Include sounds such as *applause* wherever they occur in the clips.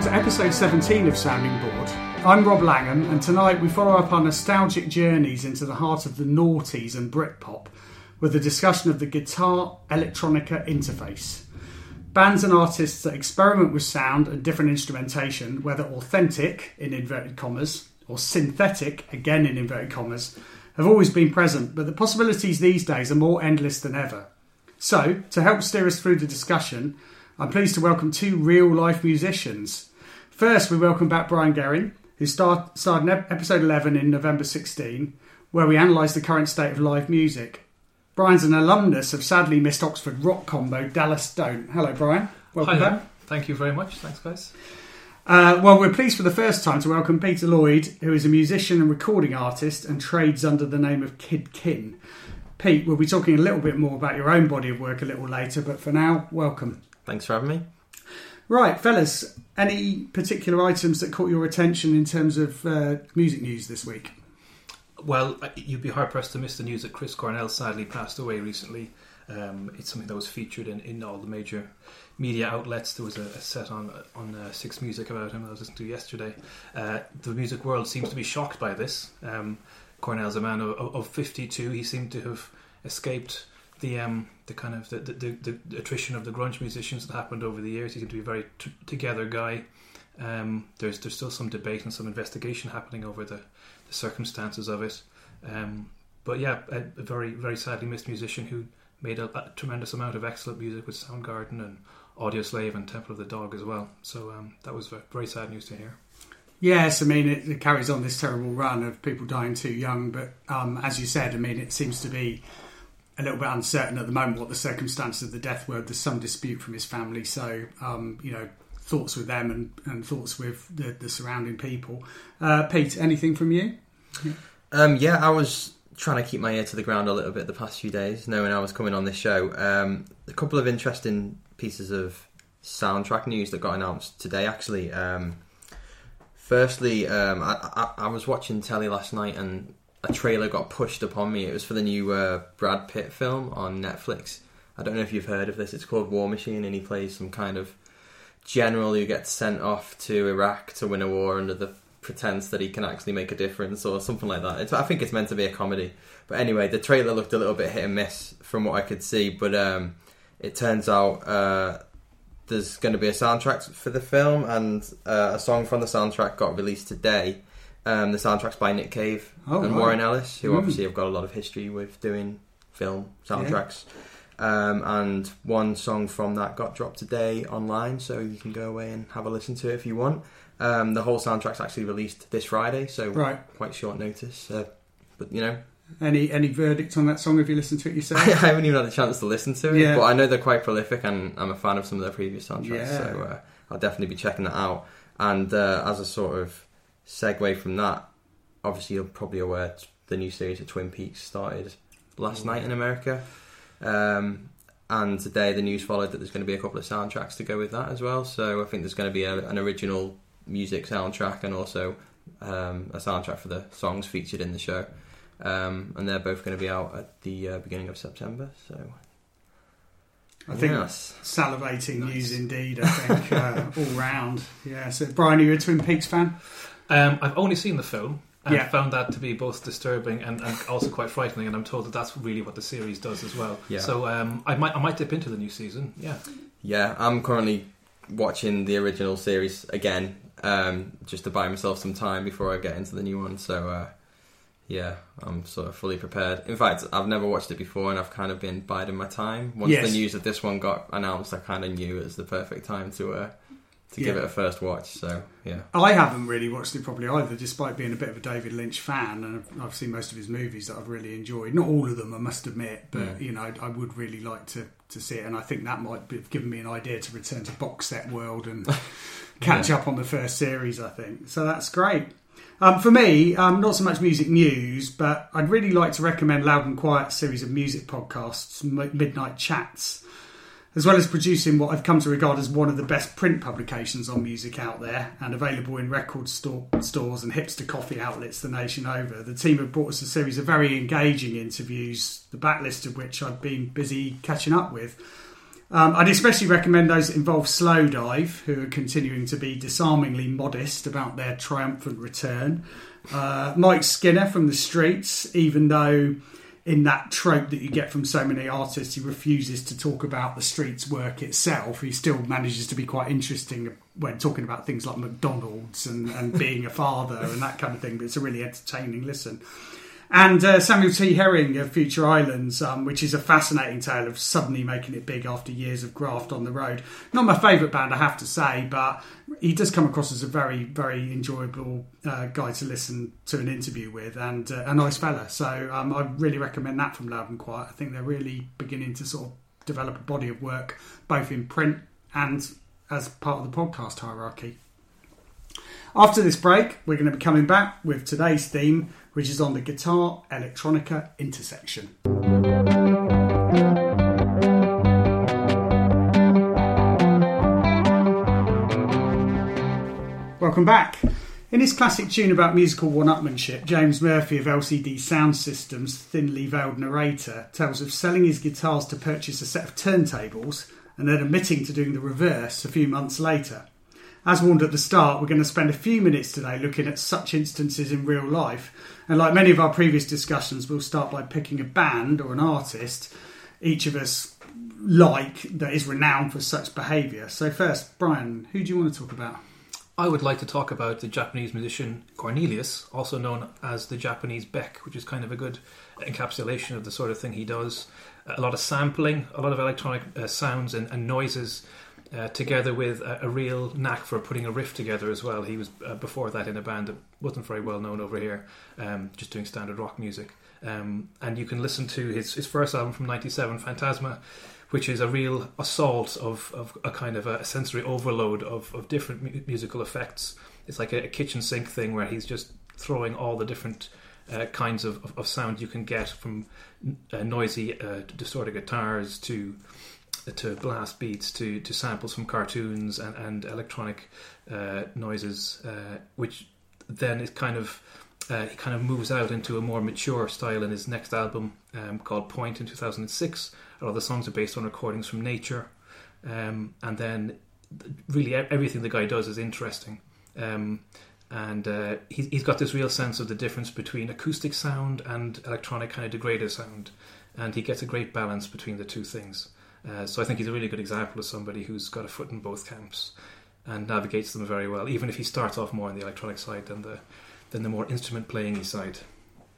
Welcome to episode 17 of Sounding Bored. I'm Rob Langham, and tonight we follow up our nostalgic journeys into the heart of the noughties and Britpop with a discussion of the guitar electronica interface. Bands and artists that experiment with sound and different instrumentation, whether authentic, in inverted commas, or synthetic, again in inverted commas, have always been present, but the possibilities these days are more endless than ever. So, to help steer us through the discussion, I'm pleased to welcome two real life musicians. First, we welcome back Brian Guerin, who start, starred in episode 11 in November 16, where we analysed the current state of live music. Brian's an alumnus of sadly missed Oxford rock combo Dallas Don't. Hello, Brian. Welcome Hi there. back. Thank you very much. Thanks, guys. Uh, well, we're pleased for the first time to welcome Peter Lloyd, who is a musician and recording artist and trades under the name of Kid Kin. Pete, we'll be talking a little bit more about your own body of work a little later, but for now, welcome. Thanks for having me. Right, fellas, any particular items that caught your attention in terms of uh, music news this week? Well, uh, you'd be hard pressed to miss the news that Chris Cornell sadly passed away recently. Um, it's something that was featured in, in all the major media outlets. There was a, a set on on uh, Six Music about him that I was listening to yesterday. Uh, the music world seems to be shocked by this. Um, Cornell's a man of, of 52. He seemed to have escaped the um, the kind of the, the, the, attrition of the grunge musicians that happened over the years. He seemed to be a very t- together guy. Um, there's there's still some debate and some investigation happening over the, the circumstances of it. Um, but yeah, a, a very very sadly missed musician who made a, a tremendous amount of excellent music with Soundgarden and Audioslave and Temple of the Dog as well. So um, that was very, very sad news to hear. Yes, I mean, it, it carries on this terrible run of people dying too young, but um, as you said, I mean, it seems to be a little bit uncertain at the moment what the circumstances of the death were. There's some dispute from his family, so, um, you know, thoughts with them and, and thoughts with the, the surrounding people. Uh, Pete, anything from you? Um, yeah, I was trying to keep my ear to the ground a little bit the past few days, knowing I was coming on this show. Um, a couple of interesting pieces of soundtrack news that got announced today, actually. Um, firstly, um, I, I, I, was watching telly last night and a trailer got pushed upon me. It was for the new uh, Brad Pitt film on Netflix. I don't know if you've heard of this. It's called War Machine, and he plays some kind of general who gets sent off to Iraq to win a war under the pretense that he can actually make a difference or something like that. It's, I think it's meant to be a comedy. But anyway, the trailer looked a little bit hit and miss from what I could see. But um, it turns out uh, there's going to be a soundtrack for the film, and uh, a song from the soundtrack got released today. Um, the soundtrack's by Nick Cave Oh, and right. Warren Ellis, who Mm. obviously have got a lot of history with doing film soundtracks. Um, and one song from that got dropped today online, so you can go away and have a listen to it if you want. Um, the whole soundtrack's actually released this Friday, so Right. quite short notice. Uh, but you know, Any any verdict on that song? Have you listened to it yourself? *laughs* I haven't even had a chance to listen to it, Yeah. but I know they're quite prolific, and I'm a fan of some of their previous soundtracks, Yeah. so uh, I'll definitely be checking that out. And uh, as a sort of segue from that, obviously you're probably aware the new series of Twin Peaks started last night in America, um, and today the news followed that there's going to be a couple of soundtracks to go with that as well. So I think there's going to be a, an original music soundtrack and also um, a soundtrack for the songs featured in the show. Um, and they're both going to be out at the uh, beginning of September. So I think yes, salivating Nice. news indeed. I think uh, all round. *laughs* Yeah. So, Brian, are you a Twin Peaks fan? Um, I've only seen the film. And Yeah. found that to be both disturbing and, and also quite frightening, and I'm told that that's really what the series does as well. Yeah. So um, I might I might dip into the new season. Yeah, yeah, I'm currently watching the original series again, um, just to buy myself some time before I get into the new one. So uh, yeah, I'm sort of fully prepared. In fact, I've never watched it before, and I've kind of been biding my time. Once Yes. the news of this one got announced, I kind of knew it was the perfect time to uh, to give it a first watch. So yeah, I haven't really watched it properly either, despite being a bit of a David Lynch fan, and I've, seen most of his movies that I've really enjoyed. Not all of them, I must admit, but you know, I, I would really like to, to see it, and I think that might have given me an idea to return to box set world and *laughs* *laughs* catch up on the first series. I think so. That's great. Um, for me, um, not so much music news, but I'd really like to recommend Loud and Quiet series of music podcasts, M- Midnight Chats as well as producing what I've come to regard as one of the best print publications on music out there and available in record store, stores and hipster coffee outlets the nation over. The team have brought us a series of very engaging interviews, the backlist of which I've been busy catching up with. Um, I'd especially recommend those that involve Slowdive, who are continuing to be disarmingly modest about their triumphant return. Uh, Mike Skinner from the Streets, even though in that trope that you get from so many artists, he refuses to talk about the streets work itself. He still manages to be quite interesting when talking about things like McDonald's and, and being a father and that kind of thing. But it's a really entertaining listen. And uh, Samuel T. Herring of Future Islands, um, which is a fascinating tale of suddenly making it big after years of graft on the road. Not my favourite band, I have to say, but he does come across as a very, very enjoyable uh, guy to listen to an interview with and uh, a nice fella. So um, I really recommend that from Loud and Quiet. I think they're really beginning to sort of develop a body of work, both in print and as part of the podcast hierarchy. After this break, we're going to be coming back with today's theme which is on the guitar electronica intersection. Welcome back. In his classic tune about musical one-upmanship, James Murphy of LCD Soundsystem's thinly veiled narrator tells of selling his guitars to purchase a set of turntables and then admitting to doing the reverse a few months later. As warned at the start, we're going to spend a few minutes today looking at such instances in real life. And like many of our previous discussions, we'll start by picking a band or an artist each of us like that is renowned for such behaviour. So, first, Brian, who do you want to talk about? I would like to talk about the Japanese musician Cornelius, also known as the Japanese Beck, which is kind of a good encapsulation of the sort of thing he does. A lot of sampling, a lot of electronic uh, sounds and, and noises uh, together with a, a, real knack for putting a riff together as well. He was uh, before that in a band that wasn't very well known over here, um, just doing standard rock music. Um, and you can listen to his, his first album from '97, Phantasma, which is a real assault of, of a kind of a sensory overload of, of different mu- musical effects. It's like a, a, kitchen sink thing where he's just throwing all the different uh, kinds of, of, of, sound you can get from uh, noisy, uh, distorted guitars to to blast beats to, to samples from cartoons and, and electronic uh, noises, uh, which then it kind of uh, he kind of moves out into a more mature style in his next album um, called Point in 2006. A lot of the songs are based on recordings from nature, um, and then really everything the guy does is interesting. Um, and uh, he, he's got this real sense of the difference between acoustic sound and electronic kind of degraded sound, and he gets a great balance between the two things. Uh, so I think he's a really good example of somebody who's got a foot in both camps and navigates them very well, even if he starts off more on the electronic side than the than the more instrument playing side.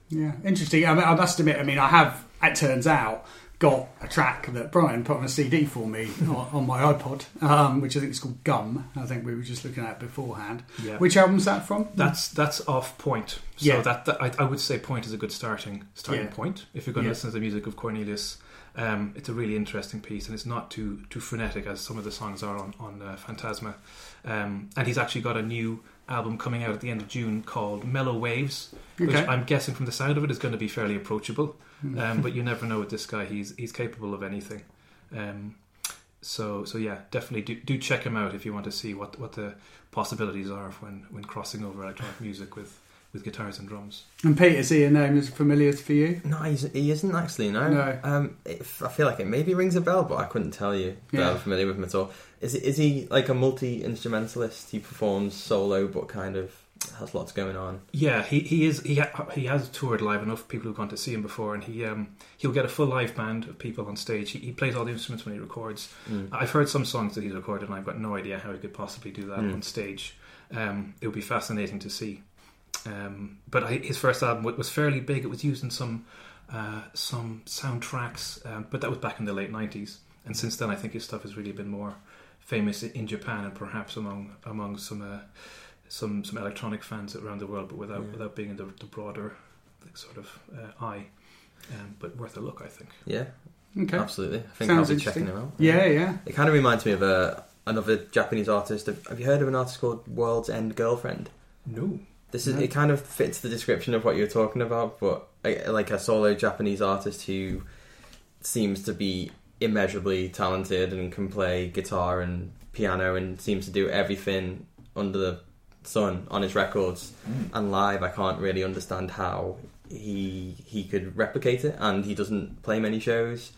Yeah, interesting. I, mean, I must admit, I mean, I have. It turns out got a track that Brian put on a CD for me *laughs* on, on, my iPod, um, which I think is called Gum. I think we were just looking at beforehand. Yeah. Which album's that from? That's that's off Point. So yeah. that, that I, I, would say Point is a good starting starting yeah. point if you're going to yeah. listen to the music of Cornelius. Um, it's a really interesting piece, and it's not too too frenetic as some of the songs are on on uh, Phantasma. Um, and he's actually got a new album coming out at the end of June called Mellow Waves, which. I'm guessing from the sound of it is going to be fairly approachable. Hmm. Um, but *laughs* you never know with this guy; he's he's capable of anything. Um, so so yeah, definitely do do check him out if you want to see what what the possibilities are when when crossing over electronic music with with guitars and drums. And Pete, is he a name that's familiar for you? No, he's, he isn't actually. No, no. Um, I feel like it maybe rings a bell, but I couldn't tell you that yeah. I'm familiar with him at all. Is is he like a multi instrumentalist? He performs solo, but kind of has lots going on. Yeah, he, he is he ha, he has toured live enough. People who've gone to see him before, and he um he'll get a full live band of people on stage. He, he plays all the instruments when he records. Mm. I've heard some songs that he's recorded, and I've got no idea how he could possibly do that mm. on stage. Um, it would be fascinating to see. Um, but I, his first album was fairly big. It was used in some uh, some soundtracks, um, but that was back in the late nineties. And since then, I think his stuff has really been more famous in Japan and perhaps among among some uh, some some electronic fans around the world, but without yeah. without being in the, the broader sort of uh, eye. Um, but worth a look, I think. Yeah, okay, absolutely. I think Sounds I'll be checking him out. Yeah, yeah. It kind of reminds me of a another Japanese artist. Have you heard of an artist called World's End Girlfriend? No. This is it. Kind of fits the description of what you're talking about, but like a solo Japanese artist who seems to be immeasurably talented and can play guitar and piano and seems to do everything under the sun on his records mm. and live. I can't really understand how he he could replicate it, and he doesn't play many shows.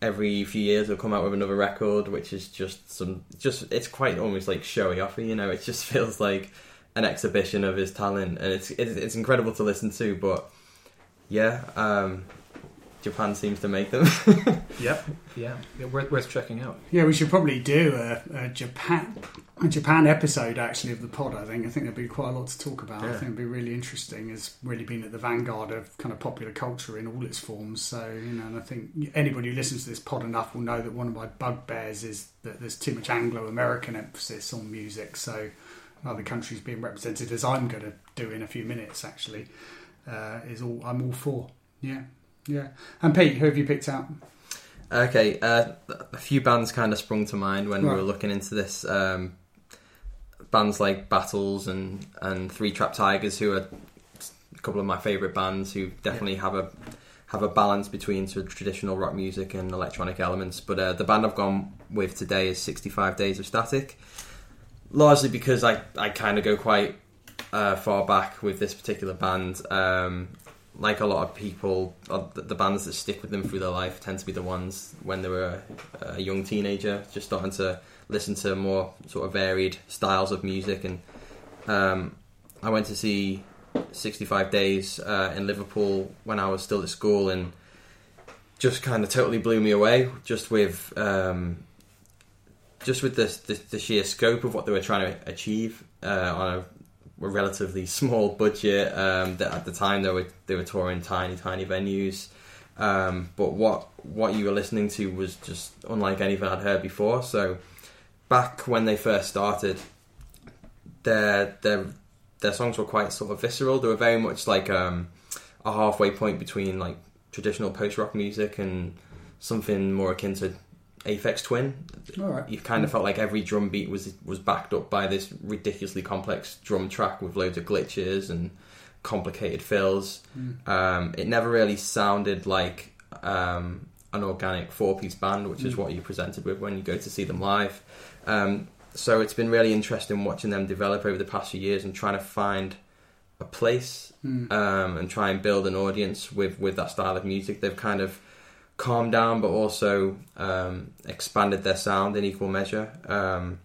every few years they'll come out with another record, which is just some just it's quite almost like showy offer. You know, it just *laughs* feels like an exhibition of his talent, and it's it's, it's incredible to listen to. But yeah, um, Japan seems to make them. *laughs* Yep. Yeah. yeah worth, worth checking out. Yeah, we should probably do a, a Japan a Japan episode actually of the pod. I think I think there'd be quite a lot to talk about. I think it'd be really interesting. It's really been at the vanguard of kind of popular culture in all its forms. So you know, and I think anybody who listens to this pod enough will know that one of my bugbears is that there's too much Anglo-American emphasis on music. So other countries being represented, as I'm going to do in a few minutes, actually, uh, is all I'm all for. Yeah, yeah. And Pete, who have you picked out? Okay, uh, a few bands kind of sprung to mind when we were looking into this. Um, bands like Battles and and Three Trapped Tigers, who are a couple of my favourite bands, who definitely have a have a balance between sort of traditional rock music and electronic elements. But uh, the band I've gone with today is 65daysofstatic, largely because I I kind of go quite uh, far back with this particular band. Um, like a lot of people, uh, the bands that stick with them through their life tend to be the ones when they were a, a young teenager, just starting to listen to more sort of varied styles of music. And um, I went to see 65 Days uh, in Liverpool when I was still at school, and just kind of totally blew me away. Just with um, just with the, the the sheer scope of what they were trying to achieve uh, on a relatively small budget. Um, that at the time they were they were touring tiny tiny venues, um, but what what you were listening to was just unlike anything I'd heard before. So back when they first started, their their their songs were quite sort of visceral. They were very much like um, a halfway point between like traditional post rock music and something more akin to Aphex Twin All right. you kind of felt like every drum beat was was backed up by this ridiculously complex drum track with loads of glitches and complicated fills. Mm. Um, it never really sounded like um, an organic four piece band, which is Mm. what you presented with when you go to see them live. Um, so it's been really interesting watching them develop over the past few years and trying to find a place Mm. um, and try and build an audience with, with that style of music. They've kind of calmed down, but also um, expanded their sound in equal measure. Um,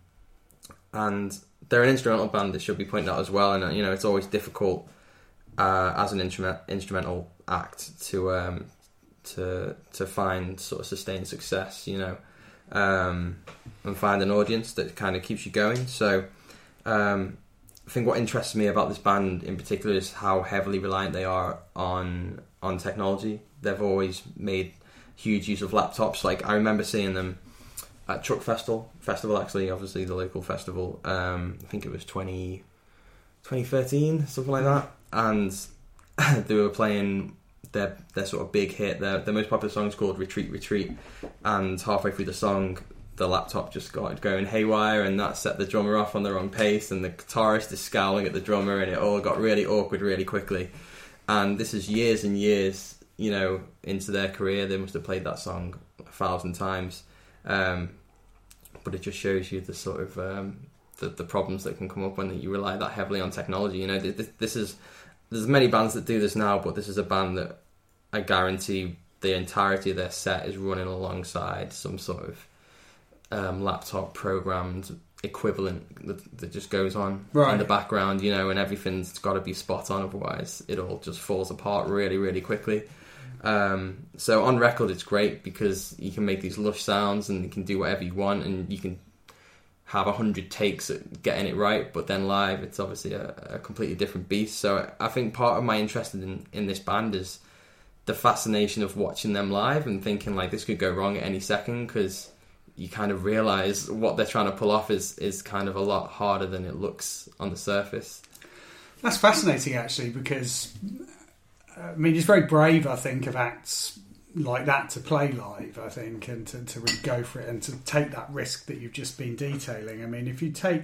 and they're an instrumental band that should be pointed out as well. And uh, you know, it's always difficult uh, as an instrument instrumental act to um, to to find sort of sustained success. You know, um, and find an audience that kind of keeps you going. So. Um, I think what interests me about this band in particular is how heavily reliant they are on on technology. They've always made huge use of laptops. Like I remember seeing them at Truck Festival, festival actually, obviously the local festival. Um, I think it was 20, 2013, something like that, and *laughs* they were playing their their sort of big hit. Their their most popular song is called Retreat Retreat, and halfway through the song, the laptop just got going haywire, and that set the drummer off on the wrong pace, and the guitarist is scowling at the drummer, and it all got really awkward really quickly. And this is years and years, you know, into their career. They must have played that song a thousand times, um, but it just shows you the sort of um, the, the problems that can come up when you rely that heavily on technology. You know, this, this is there's many bands that do this now, but this is a band that I guarantee the entirety of their set is running alongside some sort of um, laptop programmed equivalent that, that just goes on Right. in the background, you know, and everything's got to be spot on, otherwise it all just falls apart really, really quickly. Um, so on record, it's great because you can make these lush sounds and you can do whatever you want, and you can have a hundred takes at getting it right. But then live, it's obviously a, a completely different beast. So I think part of my interest in in this band is the fascination of watching them live and thinking like this could go wrong at any second because you kind of realize what they're trying to pull off is is kind of a lot harder than it looks on the surface. That's fascinating, actually, because I mean, it's very brave, I think, of acts like that to play live. I think, and to, to really go for it and to take that risk that you've just been detailing. I mean, if you take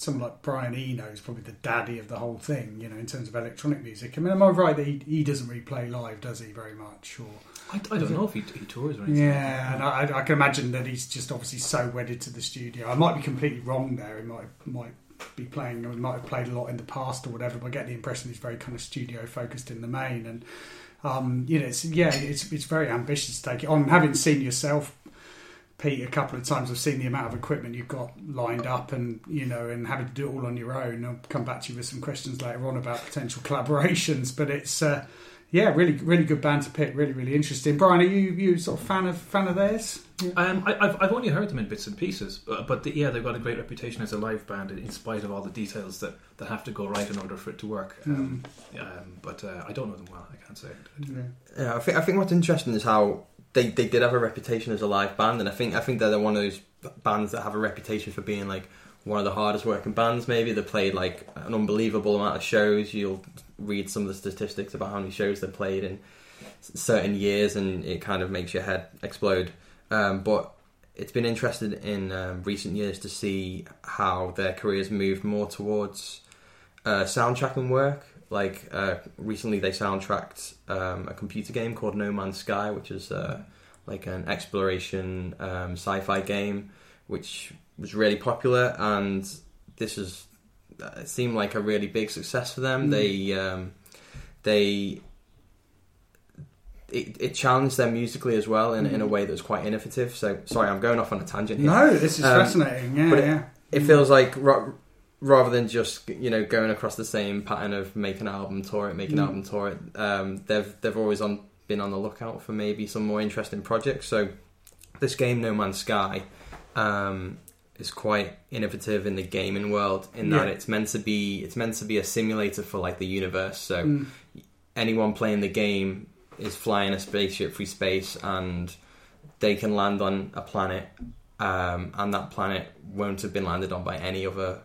someone like Brian Eno, who's probably the daddy of the whole thing, you know, in terms of electronic music. I mean, am I right that he, he doesn't really play live, does he, very much? Or I, I don't know if he, he tours or anything. yeah, and I, I can imagine that he's just obviously so wedded to the studio. I might be completely wrong there. He might might be playing, he might have played a lot in the past or whatever. But I get the impression he's very kind of studio focused in the main. And Um, you know, it's yeah, it's it's very ambitious to take it on. Having seen yourself, Pete, a couple of times, I've seen the amount of equipment you've got lined up, and you know, and having to do it all on your own. I'll come back to you with some questions later on about potential *laughs* collaborations, but it's. Uh, yeah, really, really good band to pick. Really, really interesting. Brian, are you you sort of fan of fan of theirs? Yeah. Um, I, I've, I've only heard them in bits and pieces, but, but the, yeah, they've got a great reputation as a live band, in spite of all the details that, that have to go right in order for it to work. Um, Mm. um, but uh, I don't know them well. I can't say. Yeah. Yeah, I think I think what's interesting is how they, they did have a reputation as a live band, and I think I think they're one of those bands that have a reputation for being like one of the hardest working bands. Maybe they played like an unbelievable amount of shows. You'll read some of the statistics about how many shows they played in certain years, and it kind of makes your head explode. Um, but it's been interesting in um, recent years to see how their careers moved more towards uh, soundtracking work. Like uh, recently, they soundtracked um, a computer game called No Man's Sky, which is uh, like an exploration um, sci-fi game, which was really popular. And this is seemed like a really big success for them. Mm. They um, they it, it challenged them musically as well in, in a way that was quite innovative. So sorry, I'm going off on a tangent here No, this is Um, fascinating. Yeah, but it- yeah. it feels like ra- rather than just you know going across the same pattern of make an album tour it make an Mm. album tour it um, they've they've always on been on the lookout for maybe some more interesting projects so this game No Man's Sky um, is quite innovative in the gaming world in that Yeah. it's meant to be it's meant to be a simulator for like the universe so Mm. anyone playing the game is flying a spaceship through space and they can land on a planet um, and that planet won't have been landed on by any other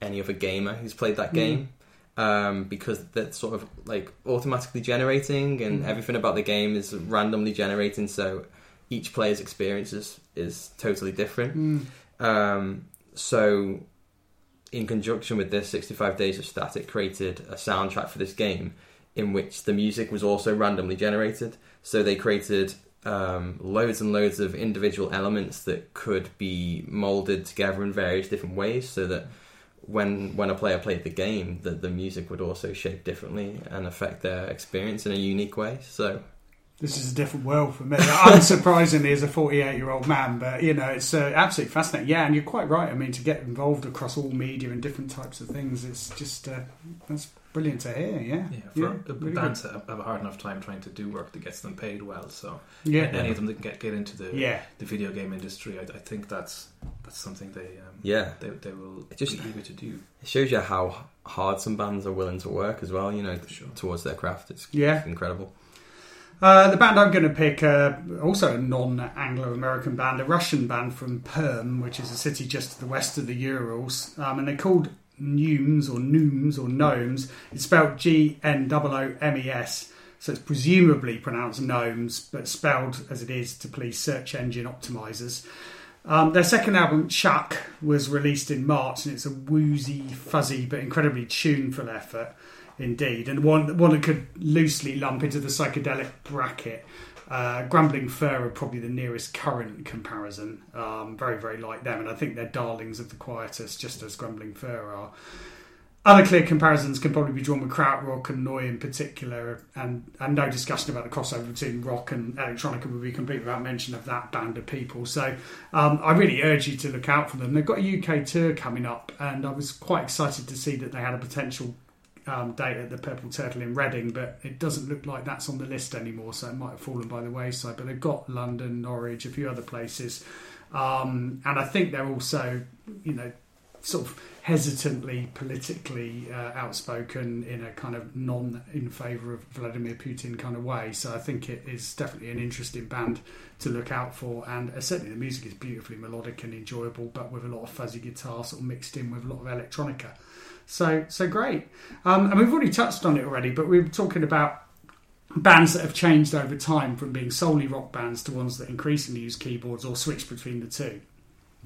any other gamer who's played that Mm. game um, because that's sort of like automatically generating and Mm. everything about the game is randomly generating so each player's experience is, is totally different Mm. Um, so, in conjunction with this, 65daysofstatic created a soundtrack for this game in which the music was also randomly generated. So, they created um, loads and loads of individual elements that could be molded together in various different ways so that when when a player played the game that the music would also shape differently and affect their experience in a unique way so This is a different world for me. *laughs* Unsurprisingly, as a 48 year old man, but you know, it's uh, absolutely fascinating. Yeah, and you're quite right. I mean, to get involved across all media and different types of things, it's just uh, that's brilliant to hear. Yeah, Yeah, for Yeah, the really bands that have a hard enough time trying to do work that gets them paid well. So yeah, any of them that can get get into the yeah. the video game industry, I, I think that's that's something they um, yeah they, they will It just- be eager to do. it shows you how hard some bands are willing to work as well you know sure. towards their craft it's Yeah. incredible Uh, the band I'm going to pick, uh, also a non-Anglo-American band, a Russian band from Perm, which is a city just to the west of the Urals, um, and they're called Gnomes or Nooms or Gnomes. It's spelled G-N-O-O-M-E-S, so it's presumably pronounced Gnomes, but spelled as it is to please search engine optimizers. Um, their second album, Chuck, was released in March, and it's a woozy, fuzzy, but incredibly tuneful effort indeed, and one one that could loosely lump into the psychedelic bracket. Uh, Grumbling Fur are probably the nearest current comparison. Um, very, very like them, and I think they're darlings of the Quietus, just as Grumbling Fur are. Other clear comparisons can probably be drawn with Krautrock and Neu in particular, and, and no discussion about the crossover between rock and electronica would be complete without mention of that band of people. So um, I really urge you to look out for them. They've got a UK tour coming up, and I was quite excited to see that they had a potential um, date at the Purple Turtle in Reading, but it doesn't look like that's on the list anymore, so it might have fallen by the wayside. But they've got London, Norwich, a few other places, um, and I think they're also, you know, sort of hesitantly politically uh, outspoken in a kind of non in favour of Vladimir Putin kind of way. So I think it is definitely an interesting band to look out for, and uh, certainly the music is beautifully melodic and enjoyable, but with a lot of fuzzy guitar sort of mixed in with a lot of electronica. So so great. Um, and we've already touched on it already, but we were talking about bands that have changed over time from being solely rock bands to ones that increasingly use keyboards or switch between the two.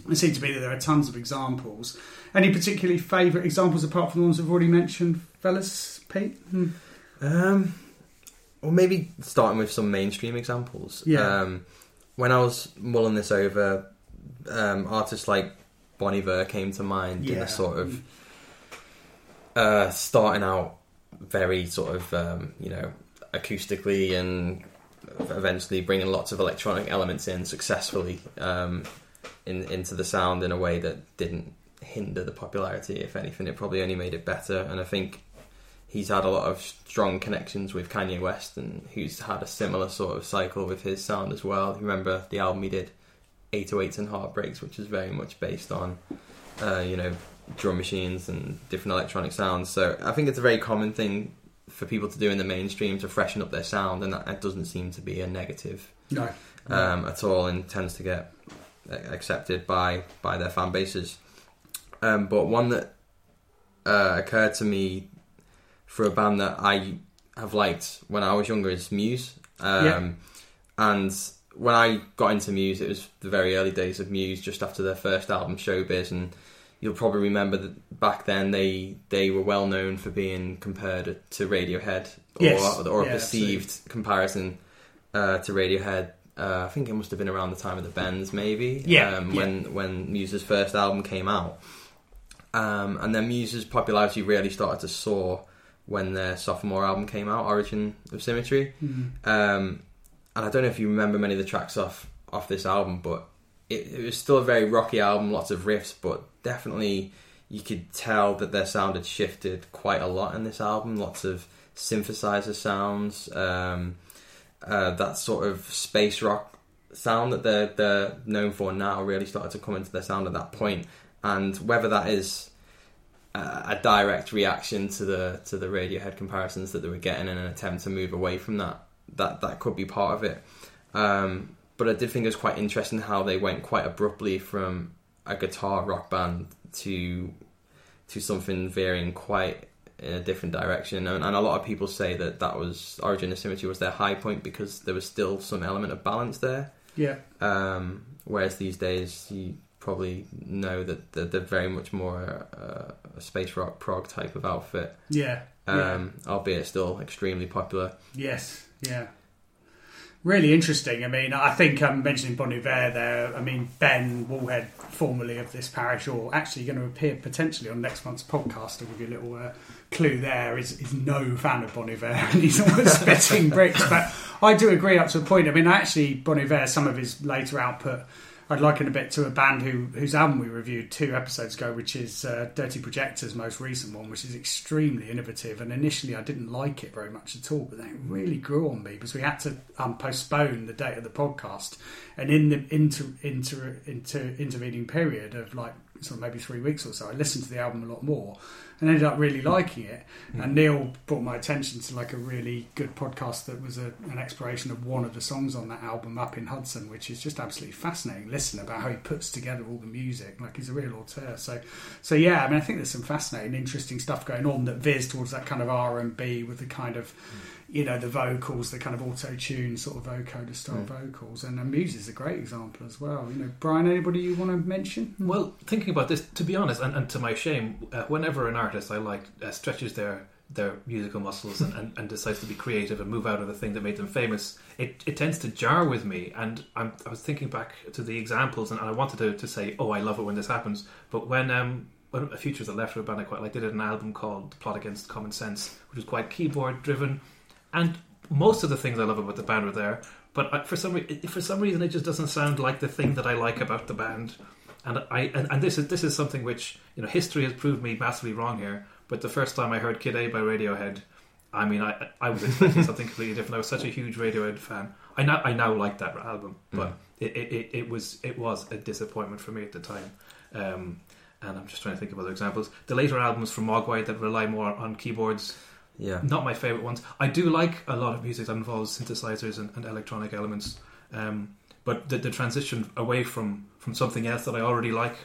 It seems to be that there are tons of examples. Any particularly favourite examples apart from the ones we've already mentioned, fellas? Pete? Hmm. Um, or maybe starting with some mainstream examples. Yeah. Um, when I was mulling this over, um, artists like Bon Iver came to mind in a sort of uh, starting out very sort of um, you know acoustically and eventually bringing lots of electronic elements in successfully um, in, into the sound in a way that didn't hinder the popularity. If anything, it probably only made it better. And I think he's had a lot of strong connections with Kanye West, and who's had a similar sort of cycle with his sound as well. Remember the album he did, 808s and Heartbreaks, which is very much based on, uh, you know, drum machines and different electronic sounds. So I think it's a very common thing for people to do in the mainstream to freshen up their sound, and that, that doesn't seem to be a negative No. um, at all, and tends to get accepted by by their fan bases. Um, but one that uh, occurred to me for a band that I have liked when I was younger is Muse. Um, Yeah. And when I got into Muse, it was the very early days of Muse, just after their first album, Showbiz, and you'll probably remember that back then they they were well known for being compared to Radiohead, or, Yes. or a Yeah, perceived comparison uh, to Radiohead. Uh, I think it must have been around the time of the Bends, maybe. Yeah, um, yeah. when when Muse's first album came out, um, and then Muse's popularity really started to soar when their sophomore album came out, Origin of Symmetry. Mm. Um, and I don't know if you remember many of the tracks off off this album, but it, it was still a very rocky album, lots of riffs, but definitely you could tell that their sound had shifted quite a lot in this album. Lots of synthesizer sounds, um, uh, that sort of space rock sound that they're they're known for now really started to come into their sound at that point. And whether that is a, a direct reaction to the to the Radiohead comparisons that they were getting in an attempt to move away from that, that that could be part of it. Um, but I did think it was quite interesting how they went quite abruptly from a guitar rock band to to something veering quite in a different direction. And, and a lot of people say that that was Origin of Symmetry was their high point because there was still some element of balance there. Yeah. Um, whereas these days, you probably know that they're, they're very much more uh, a space rock prog type of outfit, Yeah. yeah. um, albeit still extremely popular. Yes, yeah. Really interesting. I mean, I think I'm mentioning Bon Iver there. I mean, Ben Woolhead, formerly of this parish, or actually going to appear potentially on next month's podcast. I'll give you a little uh, clue there. Is is no fan of Bon Iver, *laughs* and he's always *laughs* spitting bricks. But I do agree up to a point. I mean, actually, Bon Iver, some of his later output, I'd liken a bit to a band who whose album we reviewed two episodes ago, which is uh, Dirty Projector's most recent one, which is extremely innovative. And initially, I didn't like it very much at all, but then it really grew on me because we had to um, postpone the date of the podcast, and in the inter, inter, inter, intervening period of like sort of maybe three weeks or so, I listened to the album a lot more and ended up really liking it. Mm. And Neil brought my attention to like a really good podcast that was a, an exploration of one of the songs on that album, Up in Hudson, which is just absolutely fascinating. Listen about how he puts together all the music, like he's a real auteur. So, so yeah, I mean, I think there's some fascinating, interesting stuff going on that veers towards that kind of R and B with the kind of, mm. You know, the vocals, the kind of auto tune sort of vocoder style vocals, and uh, Muse is a great example as well. You know, Brian, anybody you want to mention? Well, thinking about this, to be honest, and, and to my shame, uh, whenever an artist I like uh, stretches their their musical muscles and, and, and decides to be creative and move out of the thing that made them famous, it, it tends to jar with me. And I'm, I was thinking back to the examples, and I wanted to, to say, oh, I love it when this happens. But when um, when a Future of the Left of a band I quite like, they did an album called Plot Against Common Sense, which was quite keyboard driven, and most of the things I love about the band were there. But I, for some re- for some reason, it just doesn't sound like the thing that I like about the band. And I and, and this is this is something which you know history has proved me massively wrong here. But the first time I heard Kid A by Radiohead, I mean I I was expecting something *laughs* completely different. I was such a huge Radiohead fan. I now I now like that album, but it, it, it, it was it was a disappointment for me at the time. Um, and I'm just trying to think of other examples. The later albums from Mogwai that rely more on keyboards Yeah, not my favorite ones. I do like a lot of music that involves synthesizers and, and electronic elements, um, but the, the transition away from, from something else that I already like,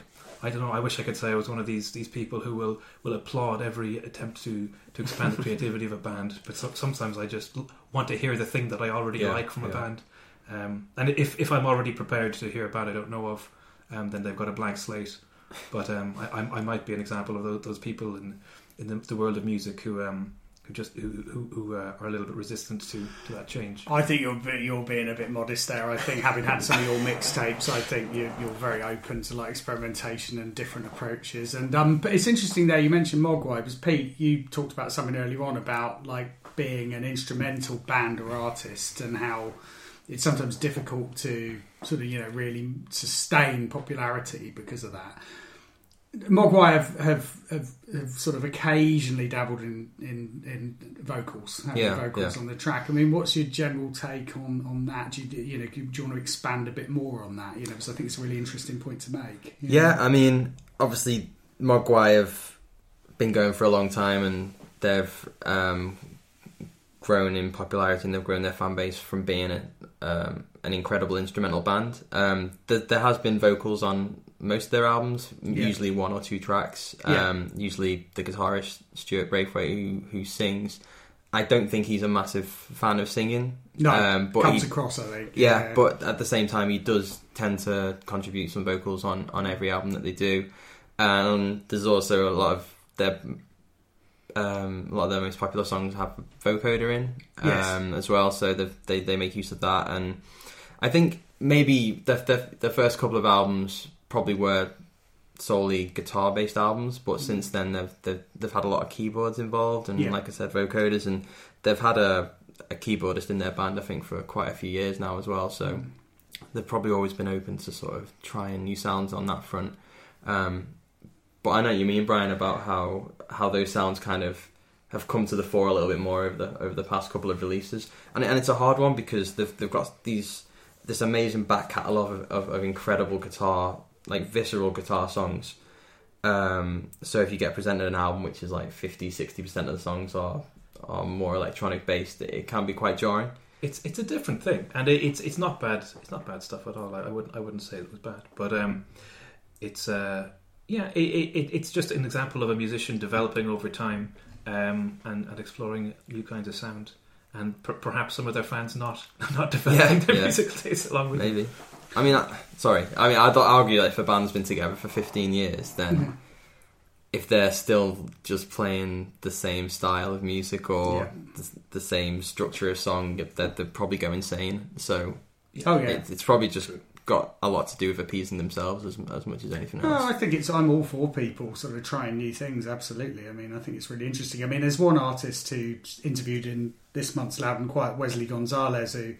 I don't know. I wish I could say I was one of these these people who will, will applaud every attempt to, to expand the *laughs* creativity of a band, but so, sometimes I just want to hear the thing that I already Yeah, like from a band. Um, and if if I'm already prepared to hear a band I don't know of, um, then they've got a blank slate. But um, I, I I might be an example of those, those people in in the, the world of music who um, who just who who, who uh, are a little bit resistant to, to that change. I think you're you're being a bit modest there. I think having had some of your mixtapes, I think you, you're very open to like experimentation and different approaches. And um, but it's interesting there. You mentioned Mogwai, because Pete, you talked about something earlier on about like being an instrumental band or artist and how it's sometimes difficult to sort of you know really sustain popularity because of that. Mogwai have, have, have, have sort of occasionally dabbled in, in, in vocals, Yeah, vocals yeah. on the track. I mean, what's your general take on, on that? Do you, you know, do you want to expand a bit more on that? You know, because I think it's a really interesting point to make. Yeah, know? I mean, obviously, Mogwai have been going for a long time, and they've um, grown in popularity, and they've grown their fan base from being a, um, an incredible instrumental band. Um, th- there has been vocals on most of their albums, Yeah. usually one or two tracks. Yeah. Um, usually, the guitarist Stuart Braithwaite who who sings. I don't think he's a massive fan of singing. no, um, but comes he- across. I think. yeah, but at the same time, he does tend to contribute some vocals on, on every album that they do. And there's also a lot of their um, a lot of their most popular songs have vocoder in Yes. um, as well, so they they they make use of that. And I think maybe the the, the first couple of albums probably were solely guitar based albums, but since then they've, they've they've had a lot of keyboards involved and Yeah. like I said, vocoders, and they've had a a keyboardist in their band I think for quite a few years now as well. So they've probably always been open to sort of trying new sounds on that front. Um, but I know you mean, Brian, about how how those sounds kind of have come to the fore a little bit more over the over the past couple of releases, and and it's a hard one because they've they've got these this amazing back catalogue of, of, of incredible guitar like visceral guitar songs. Um, so if you get presented an album which is like 50 60 percent of the songs are are more electronic based, it, can be quite jarring. It's it's a different thing, and it, it's it's not bad. It's not bad stuff at all. I, I wouldn't I wouldn't say it was bad, but um, it's uh, yeah, it, it, it's just an example of a musician developing over time um, and, and exploring new kinds of sound, and per- perhaps some of their fans not *laughs* not developing Yeah, their yeah. musical tastes along with. them. I mean, I, sorry. I mean, I'd argue that if a band's been together for 15 years, then mm-hmm. if they're still just playing the same style of music or Yeah. the, the same structure of song, they'd, they'd probably go insane. So Oh yeah. it, it's probably just got a lot to do with appeasing themselves as, as much as anything else. No. I think it's. I'm all for people sort of trying new things. Absolutely. I mean, I think it's really interesting. I mean, there's one artist who interviewed in this month's Loud and Quiet, Wesley Gonzalez, who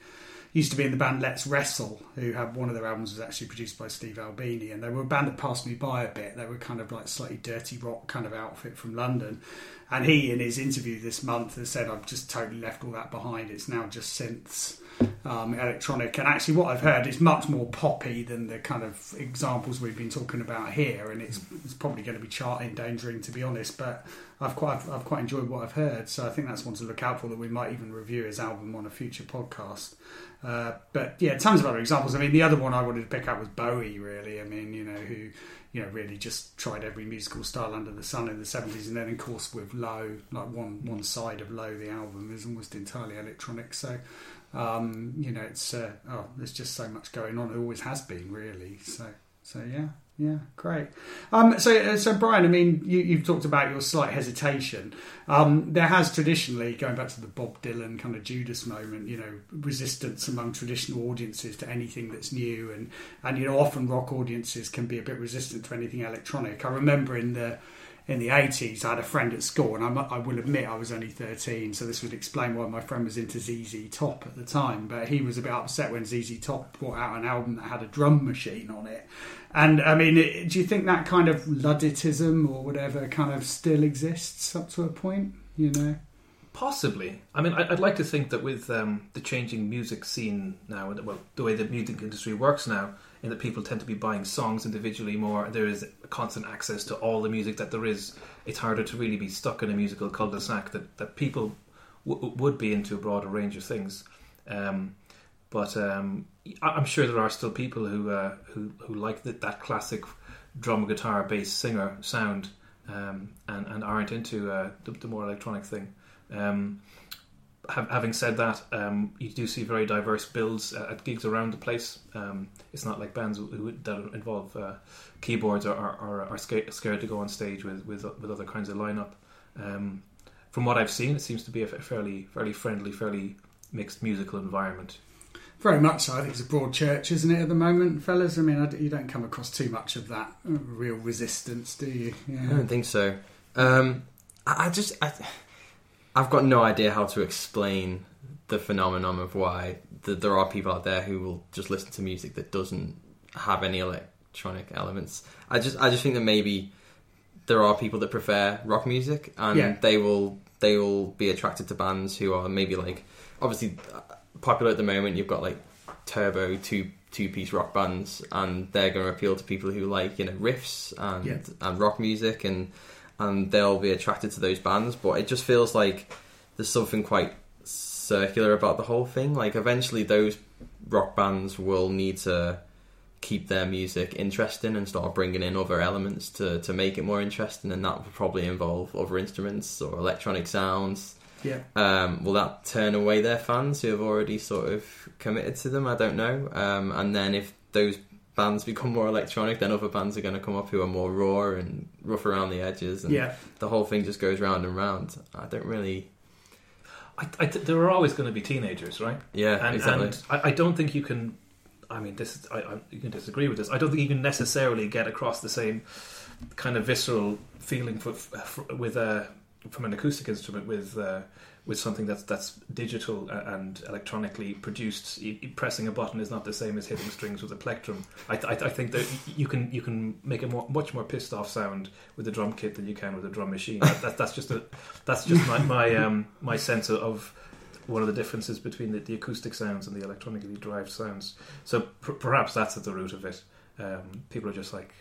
used to be in the band Let's Wrestle, who had one of their albums was actually produced by Steve Albini, and they were a band that passed me by a bit. They were kind of like slightly dirty rock kind of outfit from London. And he, in his interview this month, has said, "I've just totally left all that behind. It's now just synths." um, electronic. And actually, what I've heard is much more poppy than the kind of examples we've been talking about here. And it's, it's probably going to be chart endangering, to be honest. But I've quite I've, quite enjoyed what I've heard, so I think that's one to look out for. That we might even review his album on a future podcast. Uh, but yeah, tons of other examples. I mean, the other one I wanted to pick up was Bowie. Really, I mean, you know, who you know really just tried every musical style under the sun in the seventies, and then of course with Low, like one one side of Low, the album is almost entirely electronic. So um, you know, it's uh, oh, there's just so much going on. It always has been, really. So, so yeah, yeah, great. Um, so, uh, so Brian, I mean, you, you've talked about your slight hesitation. Um, there has traditionally, going back to the Bob Dylan kind of Judas moment, you know, resistance among traditional audiences to anything that's new, and and you know, often rock audiences can be a bit resistant to anything electronic. I remember in the in the 80s, I had a friend at school, and I'm, I will admit I was only 13, so this would explain why my friend was into ZZ Top at the time. But he was a bit upset when ZZ Top brought out an album that had a drum machine on it. And I mean, it, do you think that kind of Ludditism or whatever kind of still exists up to a point? You know? Possibly. I mean, I'd like to think that with um, the changing music scene now, and well, the way the music industry works now, in that people tend to be buying songs individually more, there is constant access to all the music that there is. It's harder to really be stuck in a musical cul-de-sac that, that people w- would be into a broader range of things. Um, but um, I'm sure there are still people who uh, who, who like that, that classic drum, guitar, bass, singer sound, um, and and aren't into uh, the, the more electronic thing. Um, ha- having said that, um, you do see very diverse builds at, at gigs around the place. Um, it's not like bands who, who, that involve uh, keyboards are, are, are scared, scared to go on stage with, with, with other kinds of lineup. Um, from what I've seen, it seems to be a fairly fairly friendly, fairly mixed musical environment. Very much so. I think it's a broad church, isn't it, at the moment, fellas? I mean, I d you don't come across too much of that uh, real resistance, do you? I don't think so. Um, I, I just, I, I've got no idea how to explain the phenomenon of why th- there are people out there who will just listen to music that doesn't have any electronic elements. I just I just think that maybe there are people that prefer rock music and Yeah. they will they will be attracted to bands who are maybe like obviously uh, popular at the moment. You've got like turbo two two piece rock bands and they're going to appeal to people who like you know riffs and Yeah. and rock music and and they'll be attracted to those bands. But it just feels like there's something quite circular about the whole thing. Like eventually, those rock bands will need to keep their music interesting and start bringing in other elements to to make it more interesting, and that will probably involve other instruments or electronic sounds. Yeah. Um, will that turn away their fans who have already sort of committed to them? I don't know. Um, and then if those bands become more electronic, then other bands are going to come up who are more raw and rough around the edges, and Yeah. the whole thing just goes round and round. I don't really. I, I there are always going to be teenagers, right? Yeah, and, exactly. and I, I don't think you can. I mean, this is, I, I, you can disagree with this. I don't think you can necessarily get across the same kind of visceral feeling for, for, with a from an acoustic instrument with uh, with something that's that's digital and electronically produced. Pressing a button is not the same as hitting strings with a plectrum. I, I, I think that you can you can make a more, much more pissed off sound with a drum kit than you can with a drum machine. That, that, that's just a that's just my my, um, my sense of one of the differences between the, the acoustic sounds and the electronically derived sounds. So per- perhaps that's at the root of it. Um, people are just like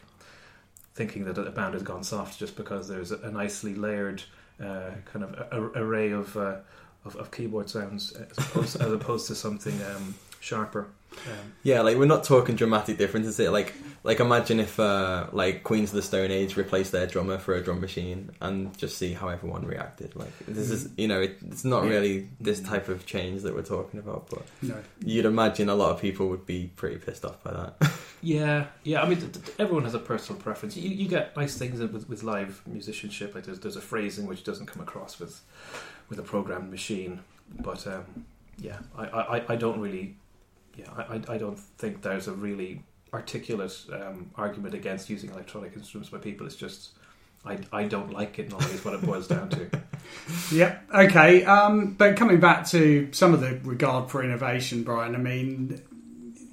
thinking that a band has gone soft just because there's a nicely layered uh, kind of a, a- array of, uh, of of keyboard sounds as opposed, as opposed to something um, sharper. Um, Yeah, like we're not talking dramatic differences here. Like, like imagine if uh, like Queens of the Stone Age replaced their drummer for a drum machine, and just see how everyone reacted. Like, this is you know, it, it's not really this type of change that we're talking about, but No. you'd imagine a lot of people would be pretty pissed off by that. *laughs* Yeah, yeah. I mean, th- th- everyone has a personal preference. You, you get nice things with, with live musicianship. Like there's there's a phrasing which doesn't come across with with a programmed machine. But um, yeah, I, I, I don't really. Yeah, I, I- I don't think there's a really articulate um, argument against using electronic instruments by people. It's just I, I don't like it. Normally, is what it boils down to. *laughs* Yep. Okay. Um, but coming back to some of the regard for innovation, Brian. I mean,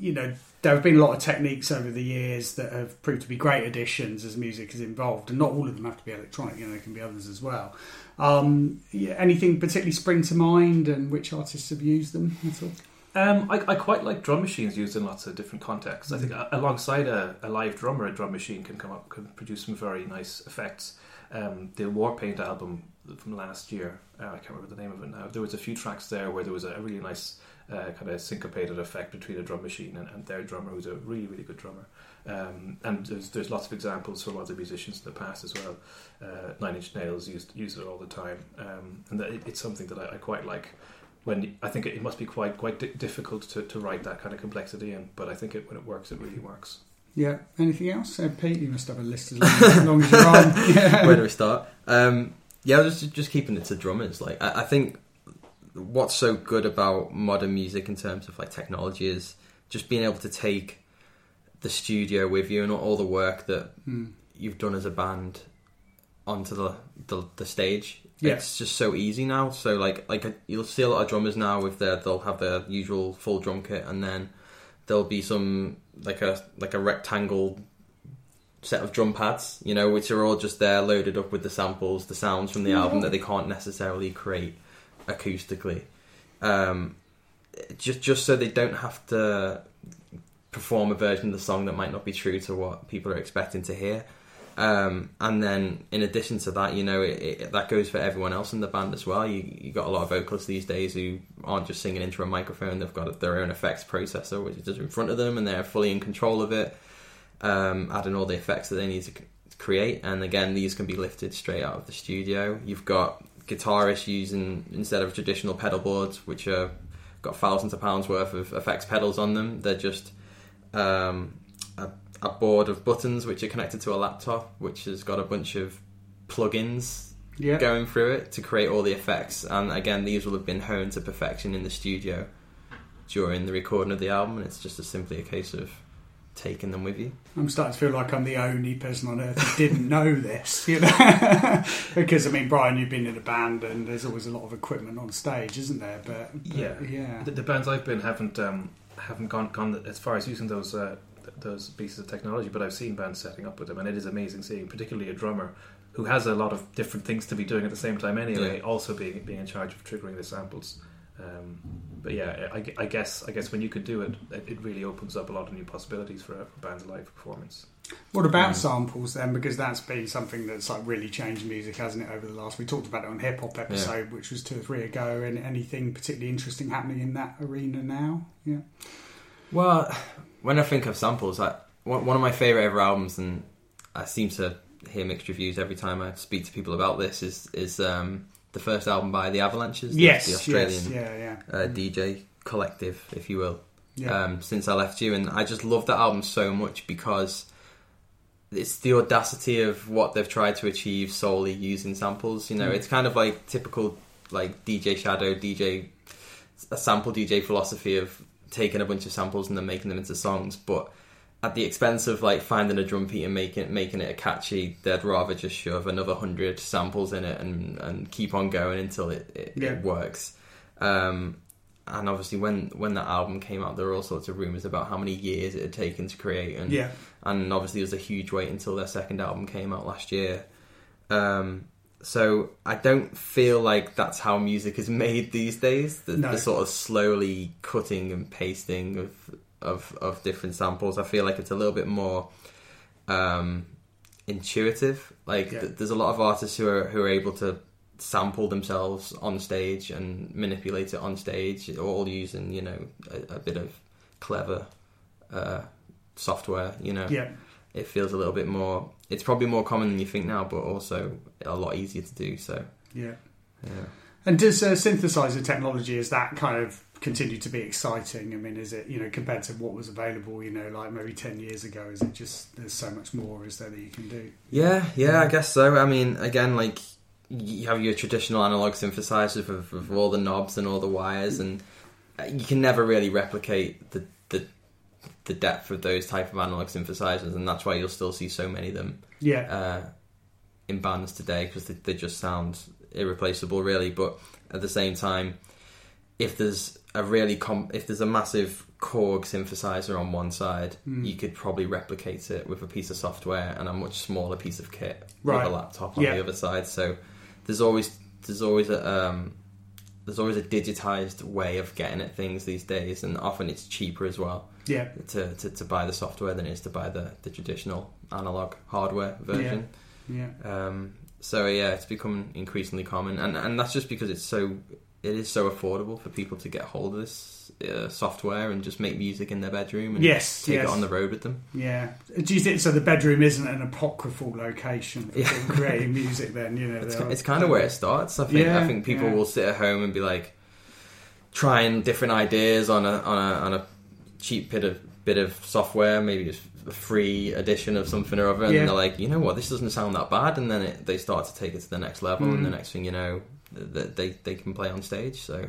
you know, there have been a lot of techniques over the years that have proved to be great additions as music is involved, and not all of them have to be electronic. You know, there can be others as well. Um, yeah, anything particularly spring to mind, and which artists have used them at all? Um, I, I quite like drum machines used in lots of different contexts. I think a- alongside a, a live drummer, a drum machine can come up can produce some very nice effects. Um, the Warpaint album from last year, uh, I can't remember the name of it now. There was a few tracks there where there was a really nice uh, kind of syncopated effect between a drum machine and, and their drummer, who's a really really good drummer. Um, and there's, there's lots of examples from other musicians in the past as well. Uh, Nine Inch Nails used use it all the time, um, and that it, it's something that I, I quite like when I think it, it must be quite quite di- difficult to, to write that kind of complexity in, but I think it, when it works, it really works. Yeah. Anything else? Uh, Pete, you must have a list as long as, long as you're on. *laughs* Yeah. Where do we start? Um, yeah, just just keeping it to drummers. Like, I, I think what's so good about modern music in terms of like technology is just being able to take the studio with you and all the work that Hmm. you've done as a band onto the the, the stage. Yeah. It's just so easy now. So like like you'll see a lot of drummers now with their they'll have their usual full drum kit and then there'll be some like a like a rectangle set of drum pads, you know, which are all just there loaded up with the samples, the sounds from the album that they can't necessarily create acoustically. Um, just just so they don't have to perform a version of the song that might not be true to what people are expecting to hear. Um, and then, in addition to that, you know, it, it, that goes for everyone else in the band as well. You you got a lot of vocalists these days who aren't just singing into a microphone; they've got their own effects processor, which is just in front of them, and they're fully in control of it, um, adding all the effects that they need to create. And again, these can be lifted straight out of the studio. You've got guitarists using instead of traditional pedal boards, which are got thousands of pounds worth of effects pedals on them. They're just um, a, a board of buttons which are connected to a laptop, which has got a bunch of plugins Yeah. going through it to create all the effects. And again, these will have been honed to perfection in the studio during the recording of the album. And it's just a, simply a case of taking them with you. I'm starting to feel like I'm the only person on earth who didn't know this, you know, *laughs* because I mean, Brian, you've been in a band, and there's always a lot of equipment on stage, isn't there? But, but Yeah. yeah, The, the bands I've been haven't um, haven't gone gone as far as using those uh, th- those pieces of technology, but I've seen bands setting up with them, and it is amazing seeing, particularly a drummer who has a lot of different things to be doing at the same time anyway, Yeah. also being being in charge of triggering the samples. Um, but yeah, I, I guess I guess when you could do it, it it really opens up a lot of new possibilities for a for band's live performance. What about Mm. samples then? Because that's been something that's like really changed music, hasn't it? Over the last, we talked about it on hip hop episode, which was two or three ago. And anything particularly interesting happening in that arena now? Yeah, Well, when I think of samples, I, one of my favorite ever albums, and I seem to hear mixed reviews every time I speak to people about this, is is um, the first album by the Avalanches, the- yes, the Australian yes, yeah, yeah, uh, DJ collective, if you will. yeah, um, since I left you, and I just love that album so much because it's the audacity of what they've tried to achieve solely using samples. You know, Mm. it's kind of like typical like DJ Shadow, DJ a sample DJ philosophy of taking a bunch of samples and then making them into songs, but at the expense of like finding a drum beat and making making it a catchy, they'd rather just shove another hundred samples in it and and keep on going until it it, Yeah. it works. Um, and obviously, when when that album came out, there were all sorts of rumors about how many years it had taken to create, and yeah. and obviously there was a huge wait until their second album came out last year. Um, so I don't feel like that's how music is *laughs* made these days. The, No. the sort of slowly cutting and pasting of, of of different samples. I feel like it's a little bit more um, intuitive. Like Yeah. th- there's a lot of artists who are who are able to sample themselves on stage and manipulate it on stage, all using you know a, a bit of clever uh, software. You know, Yeah, it feels a little bit more. It's probably more common than you think now, but also a lot easier to do. So yeah. yeah. And does uh, synthesizer technology is that kind of continue to be exciting? I mean, is it you know compared to what was available, you know, like maybe ten years ago? Is it just there's so much more is there that you can do? Yeah, yeah, I guess so. I mean, again, like you have your traditional analog synthesizer with, with all the knobs and all the wires, and uh, you can never really replicate the the the depth of those type of analog synthesizers, and that's why you'll still see so many of them Yeah, uh, in bands today because they, they just sound irreplaceable, really. But at the same time, if there's a really com- if there's a massive Korg synthesizer on one side, Mm. you could probably replicate it with a piece of software and a much smaller piece of kit Right. with a laptop on Yeah. the other side. So there's always there's always a um, there's always a digitized way of getting at things these days, and often it's cheaper as well yeah, to, to, to buy the software than it is to buy the, the traditional analog hardware version. yeah, Um, so yeah, it's become increasingly common, and and that's just because it's so it is so affordable for people to get hold of this uh, software and just make music in their bedroom and yes, take yes. it on the road with them. Yeah. Do you think so? The bedroom isn't an apocryphal location for Yeah. creating music. Then you know, *laughs* It's, it's kind of where it starts. I think Yeah, I think people yeah. will sit at home and be like trying different ideas on a on a on a cheap bit of bit of software, maybe it's a free edition of something or other, and Yeah. they're like, you know what, this doesn't sound that bad, and then it, they start to take it to the next level, and the Mm. next thing you know, th- they they can play on stage. So,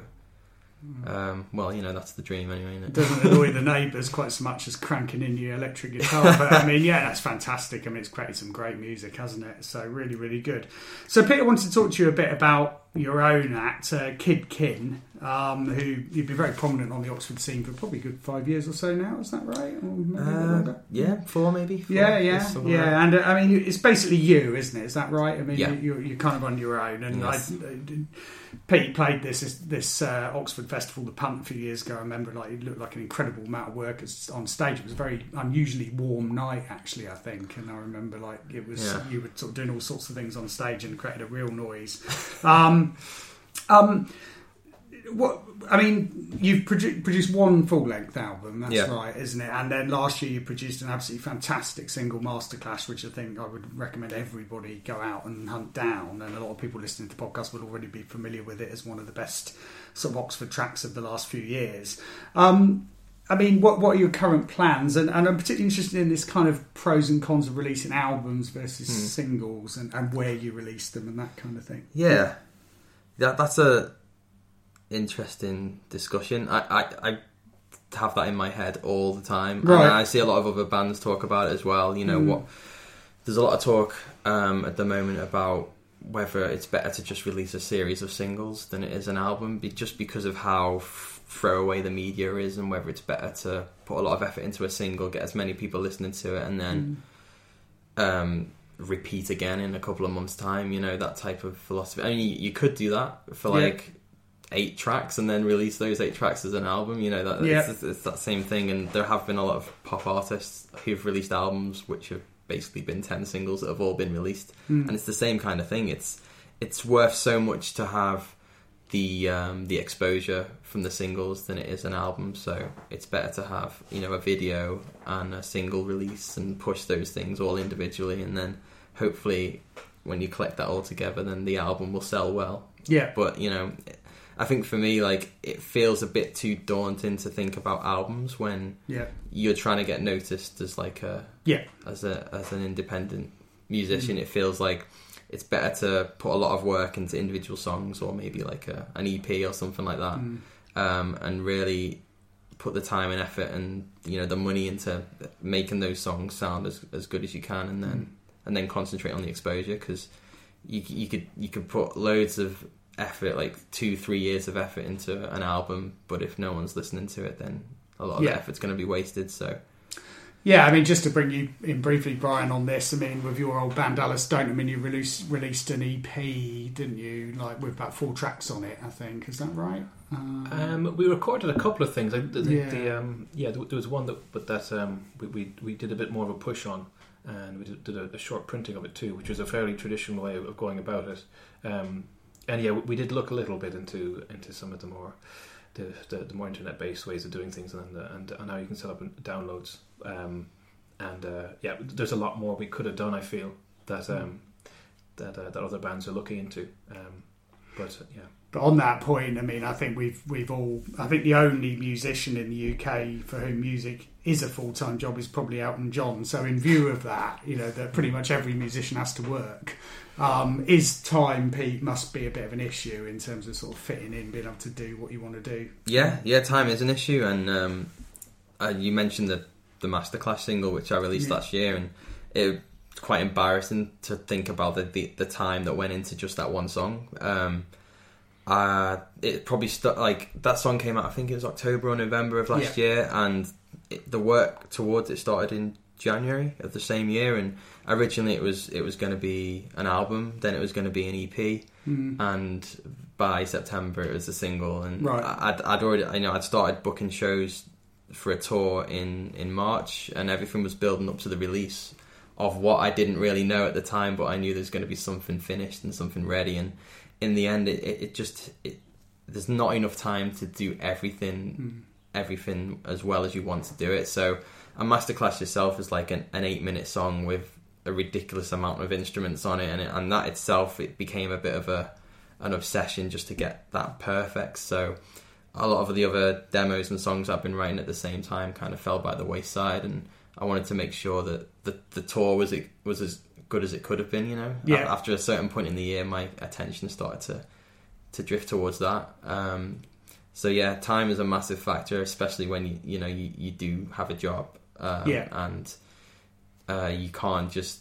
um, well, you know, that's the dream anyway. It it? doesn't annoy the *laughs* neighbours quite so much as cranking in your electric guitar. But I mean, yeah, that's fantastic. I mean, it's created some great music, hasn't it? So really, really good. So Peter wanted to talk to you a bit about your own act, uh, Kid Kin, um, who you've been very prominent on the Oxford scene for probably a good five years or so now. Is that right? Uh, yeah, four maybe. Four, Yeah, yes, yeah, like yeah, and uh, I mean, it's basically you, isn't it? Is that right? I mean, Yeah. you're, you're kind of on your own. And Yes. I, uh, Pete played this this, this uh, Oxford Festival, the Punt, a few years ago. I remember, like, it looked like an incredible amount of work on stage. It was a very unusually warm night, actually. I think, and I remember, like, it was Yeah. you were sort of doing all sorts of things on stage and created a real noise. *laughs* Um, um, what I mean, you've produ- produced one full length album, that's Yeah. right, isn't it? And then last year you produced an absolutely fantastic single masterclass, which I think I would recommend everybody go out and hunt down. And a lot of people listening to the podcast will already be familiar with it as one of the best sort of Oxford tracks of the last few years. Um, I mean, what what are your current plans? And, and I'm particularly interested in this kind of pros and cons of releasing albums versus Hmm. singles and, and where you release them and that kind of thing. Yeah, that that's a interesting discussion. I, I, I have that in my head all the time. Right. And I see a lot of other bands talk about it as well. You know Mm. what? There's a lot of talk um, at the moment about whether it's better to just release a series of singles than it is an album, be- just because of how f- throwaway the media is, and whether it's better to put a lot of effort into a single, get as many people listening to it, and then Mm. um, repeat again in a couple of months' time. You know that type of philosophy. I mean, you, you could do that for Yeah. Eight tracks and then release those eight tracks as an album. You know that Yeah. it's, it's that same thing. And there have been a lot of pop artists who've released albums which have basically been ten singles that have all been released, Mm. and it's the same kind of thing. It's it's worth so much to have the um, the exposure from the singles than it is an album. So it's better to have you know a video and a single release and push those things all individually, and then hopefully when you collect that all together, then the album will sell well. Yeah. But you know, I think for me, like it feels a bit too daunting to think about albums when Yeah. you're trying to get noticed as like a Yeah. as a as an independent musician. It feels like it's better to put a lot of work into individual songs or maybe like a, an EP or something like that, Mm. um, and really put the time and effort and you know the money into making those songs sound as as good as you can, and then and then concentrate on the exposure because you you could you could put loads of effort like two three years of effort into an album, but if no one's listening to it, then a lot of Yeah. the effort's going to be wasted. So Yeah, I mean, just to bring you in briefly, Brian, on this, I mean, with your old band Alice Don't, I mean, you released released an EP, didn't you? Like with about four tracks on it, I think. Is that right? Uh, Um, we recorded a couple of things. I, the, the, Yeah. the, um, yeah, there, there was one that, but that um, we, we we did a bit more of a push on, and we did, did a, a short printing of it too, which was a fairly traditional way of going about it. And yeah, we, did look a little bit into into some of the more the, the, the more internet based ways of doing things, and and and how you can set up downloads. Um, and uh, yeah, there's a lot more we could have done. I feel that um, that uh, that other bands are looking into. Um, but yeah. But on that point, I mean, I think we've we've all. I think the only musician in the UK for whom music is a full time job is probably Elton John. So, in view of that, you know that pretty much every musician has to work. Um, is time, Pete, must be a bit of an issue in terms of sort of fitting in, being able to do what you want to do. Yeah, yeah, time is an issue, and um, uh, you mentioned the the masterclass single which I released Yeah. last year, and it was quite embarrassing to think about the, the the time that went into just that one song. Um, uh, it probably stu- like that song came out. I think it was October or November of last year, and it, the work towards it started in January of the same year. And originally it was it was going to be an album, then it was going to be an EP Mm. and by September it was a single, and Right. I'd, I'd already, you know, I'd started booking shows for a tour in in March, and everything was building up to the release of what I didn't really know at the time, but I knew there's going to be something finished and something ready, and in the end, it, it, it just it, there's not enough time to do everything Mm. Everything as well as you want to do it. So a masterclass yourself is like an, an eight minute song with a ridiculous amount of instruments on it, and it, and that itself it became a bit of a an obsession just to get that perfect. So a lot of the other demos and songs I've been writing at the same time kind of fell by the wayside, and I wanted to make sure that the the tour was it was as good as it could have been. You know, Yeah. after a certain point in the year, my attention started to to drift towards that. Um, so yeah, time is a massive factor, especially when you you know you, you do have a job, um, Yeah. and uh, you can't just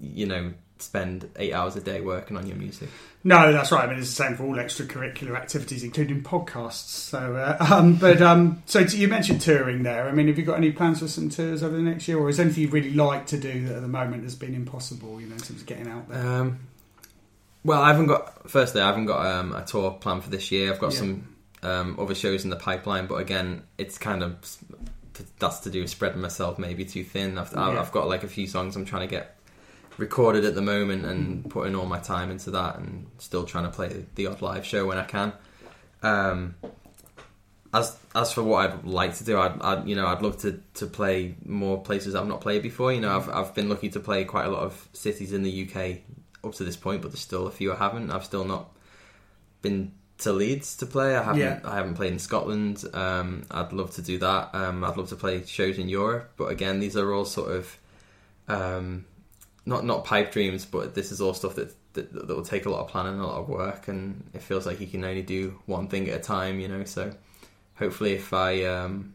you know spend eight hours a day working on your music. No, that's right. I mean, it's the same for all extracurricular activities, including podcasts. So, uh, *laughs* um, but um, so you mentioned touring there. I mean, have you got any plans for some tours over the next year, or is anything you really like to do that at the moment has been impossible? You know, in terms of getting out there. Um, well, I haven't got. Firstly, I haven't got um, a tour plan for this year. I've got Yeah. some um, other shows in the pipeline, but again, it's kind of that's to do with spreading myself maybe too thin. I've, Yeah. I've got like a few songs I'm trying to get recorded at the moment and putting all my time into that, and still trying to play the odd live show when I can. Um, as as for what I'd like to do, I'd, I'd you know I'd love to, to play more places I've not played before. You know, I've I've been lucky to play quite a lot of cities in the UK up to this point, but there's still a few I haven't. I've still not been to Leeds to play. I haven't Yeah. I haven't played in Scotland. Um, I'd love to do that. Um, I'd love to play shows in Europe, but again, these are all sort of um, not not pipe dreams, but this is all stuff that, that that will take a lot of planning, a lot of work, and it feels like you can only do one thing at a time. You know, so hopefully, if I um,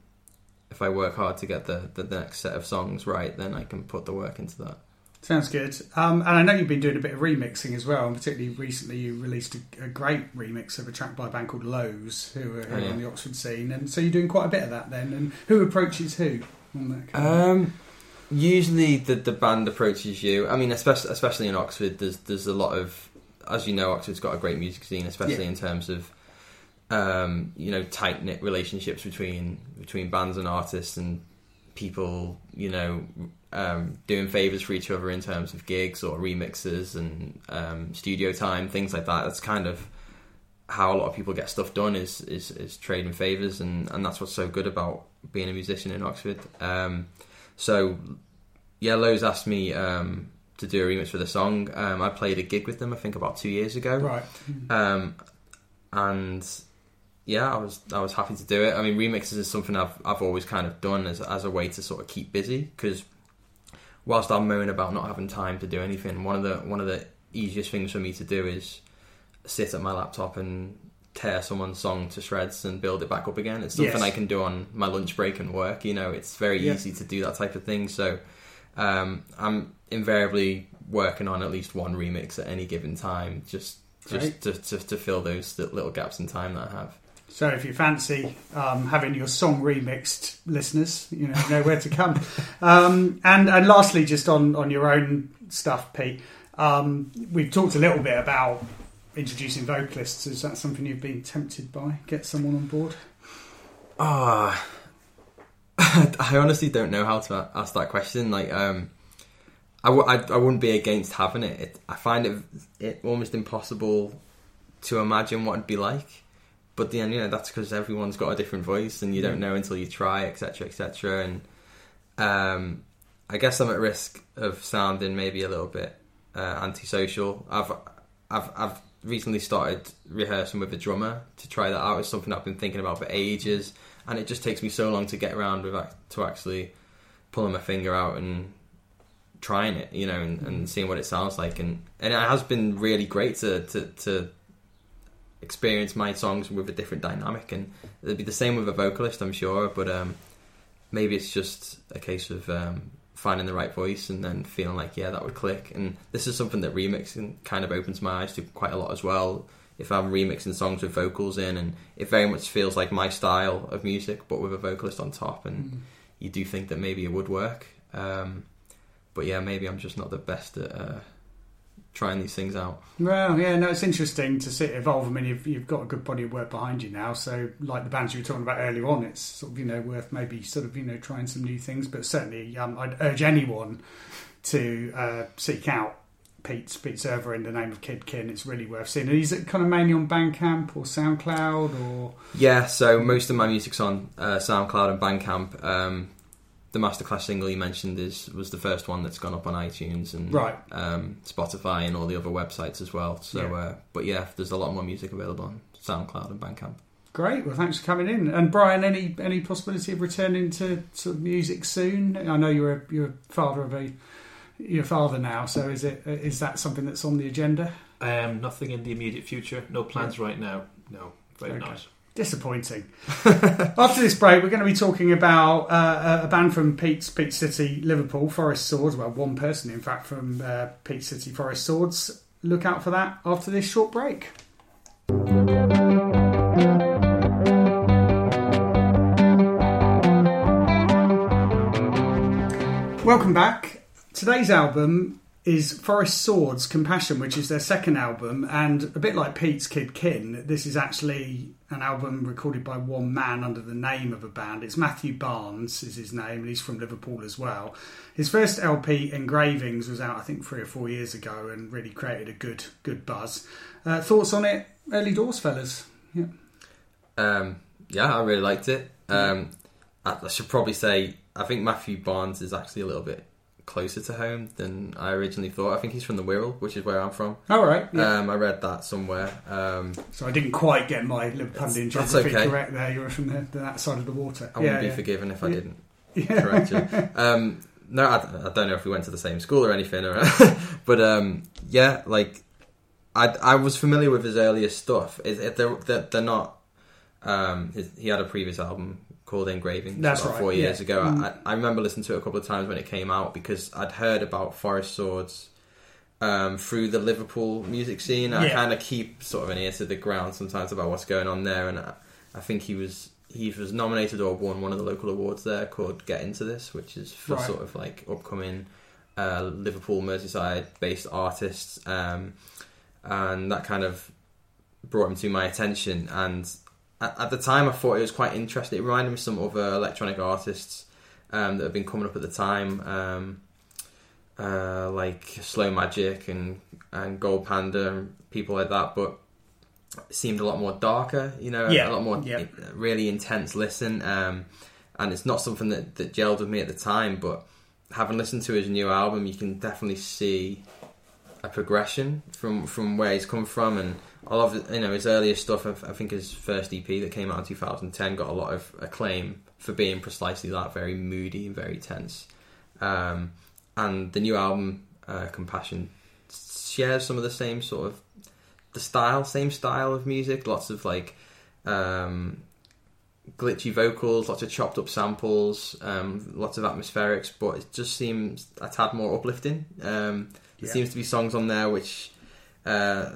if I work hard to get the, the next set of songs right, then I can put the work into that. Sounds good. Um, and I know you've been doing a bit of remixing as well, and particularly recently you released a, a great remix of a track by a band called Lowe's, who are, who Oh, yeah. on the Oxford scene. And so you're doing quite a bit of that then. And who approaches who on that? Kind of- Um, usually the the band approaches you. I mean, especially especially in Oxford, there's there's a lot of, as you know, Oxford's got a great music scene, especially Yeah. in terms of, um, you know, tight knit relationships between between bands and artists and people, you know, um, doing favors for each other in terms of gigs or remixes and um, studio time, things like that. That's kind of how a lot of people get stuff done is is, is trading favors, and, and that's what's so good about being a musician in Oxford. Um, so, yeah, Lowe's asked me um, to do a remix for the song. Um, I played a gig with them, I think, about two years ago, right. um, and yeah, I was I was happy to do it. I mean, remixes is something I've I've always kind of done as as a way to sort of keep busy because whilst I'm moaning about not having time to do anything, one of the one of the easiest things for me to do is sit at my laptop and tear someone's song to shreds and build it back up again. It's something Yes. I can do on my lunch break and work. You know, it's very Yeah. easy to do that type of thing. So um, I'm invariably working on at least one remix at any given time, just just to, to, to fill those little gaps in time that I have. So if you fancy um, having your song remixed, listeners, you know, know where to come. um, and and lastly, just on on your own stuff, Pete, um, we've talked a little bit about introducing vocalists. Is that something you've been tempted by? Get someone on board? Ah, *laughs* I honestly don't know how to ask that question. Like, um, I, w- I, I wouldn't be against having it. it. I find it it almost impossible to imagine what it'd be like. But then, you know, that's because everyone's got a different voice, and you don't know until you try, etc., etc. And um, I guess I'm at risk of sounding maybe a little bit uh, antisocial. I've I've I've recently started rehearsing with a drummer to try that out. It's something I've been thinking about for ages, and it just takes me so long to get around with to actually pulling my finger out and trying it, you know, and, and seeing what it sounds like. And and it has been really great to to, to experience my songs with a different dynamic. And it'd be the same with a vocalist, I'm sure, but um, maybe it's just a case of um, finding the right voice and then feeling like yeah that would click. And this is something that remixing kind of opens my eyes to quite a lot as well. If i'm remixing songs with vocals in and it very much feels like my style of music but with a vocalist on top and you do think that maybe it would work. Um, but yeah maybe i'm just not the best at uh, trying these things out Well, yeah, no, it's interesting to see it evolve. I mean, you've, you've got a good body of work behind you now. So, like the bands you were talking about earlier on, it's sort of you know worth maybe sort of you know trying some new things. But certainly, um, I'd urge anyone to uh, seek out Pete's Pete Server in the name of Kid Kin. It's really worth seeing. And is it kind of mainly on Bandcamp or SoundCloud or Yeah, so most of my music's on uh, SoundCloud and Bandcamp. Um, the masterclass single you mentioned is was the first one that's gone up on iTunes and Right. um, Spotify and all the other websites as well. So, Yeah. uh, but yeah, there's a lot more music available on SoundCloud and Bandcamp. Great. Well, thanks for coming in. And Brian, any any possibility of returning to sort of music soon? I know you're a you're a father of a you're father now. So is it is that something that's on the agenda? Um, nothing in the immediate future. No plans right now. No, very Okay. not. Disappointing. *laughs* After this break, we're going to be talking about uh, a band from Pete's Pete City, Liverpool, Forest Swords. Well, one person, in fact, from uh, Pete City, Forest Swords. Look out for that after this short break. Welcome back. Today's album is Forest Swords Compassion, which is their second album, and a bit like Pete's Kid Kin, this is actually an album recorded by one man under the name of a band. It's Matthew Barnes is his name, and he's from Liverpool as well. His first LP, Engravings, was out I think three or four years ago, and really created a good good buzz. Uh, thoughts on it, early doors, fellas? Yeah. Um, yeah, I really liked it. Um, I, I should probably say I think Matthew Barnes is actually a little bit closer to home than I originally thought. I think he's from the Wirral, which is where I'm from. All right. Yeah. Um, I read that somewhere. Um, so I didn't quite get my Liverpudlian geography okay. correct there. You were from the, that side of the water. I wouldn't yeah, be yeah. forgiven if I Yeah. didn't *laughs* Yeah. correct you. Um, no, I, I don't know if we went to the same school or anything, or, *laughs* but um, yeah, like I, I was familiar with his earlier stuff. It, it, they're, they're, they're not Um, his, he had a previous album called Engraving That's about right, four years yeah. ago. Mm. I, I remember listening to it a couple of times when it came out because I'd heard about Forest Swords um, through the Liverpool music scene. I Yeah. kind of keep sort of an ear to the ground sometimes about what's going on there, and I, I think he was he was nominated or won one of the local awards there called Get Into This, which is for Right. sort of like upcoming uh, Liverpool Merseyside based artists, um, and that kind of brought him to my attention. And at, at the time, I thought it was quite interesting. It reminded me of some other electronic artists um, that have been coming up at the time, um, uh, like Slow Magic and and Gold Panda and people like that, but. It seemed a lot more darker, you know, Yeah, a lot more yeah. really intense listen. Um, and it's not something that, that gelled with me at the time, but having listened to his new album, you can definitely see a progression from from where he's come from, and I love you know his earlier stuff. I I think his first EP that came out in 2010 got a lot of acclaim for being precisely that, very moody and very tense. Um, and the new album, uh, Compassion, shares some of the same sort of the style, same style of music. Lots of like um, glitchy vocals, lots of chopped up samples, um, lots of atmospherics, but it just seems a tad more uplifting. Um, there Yeah. seems to be songs on there which uh,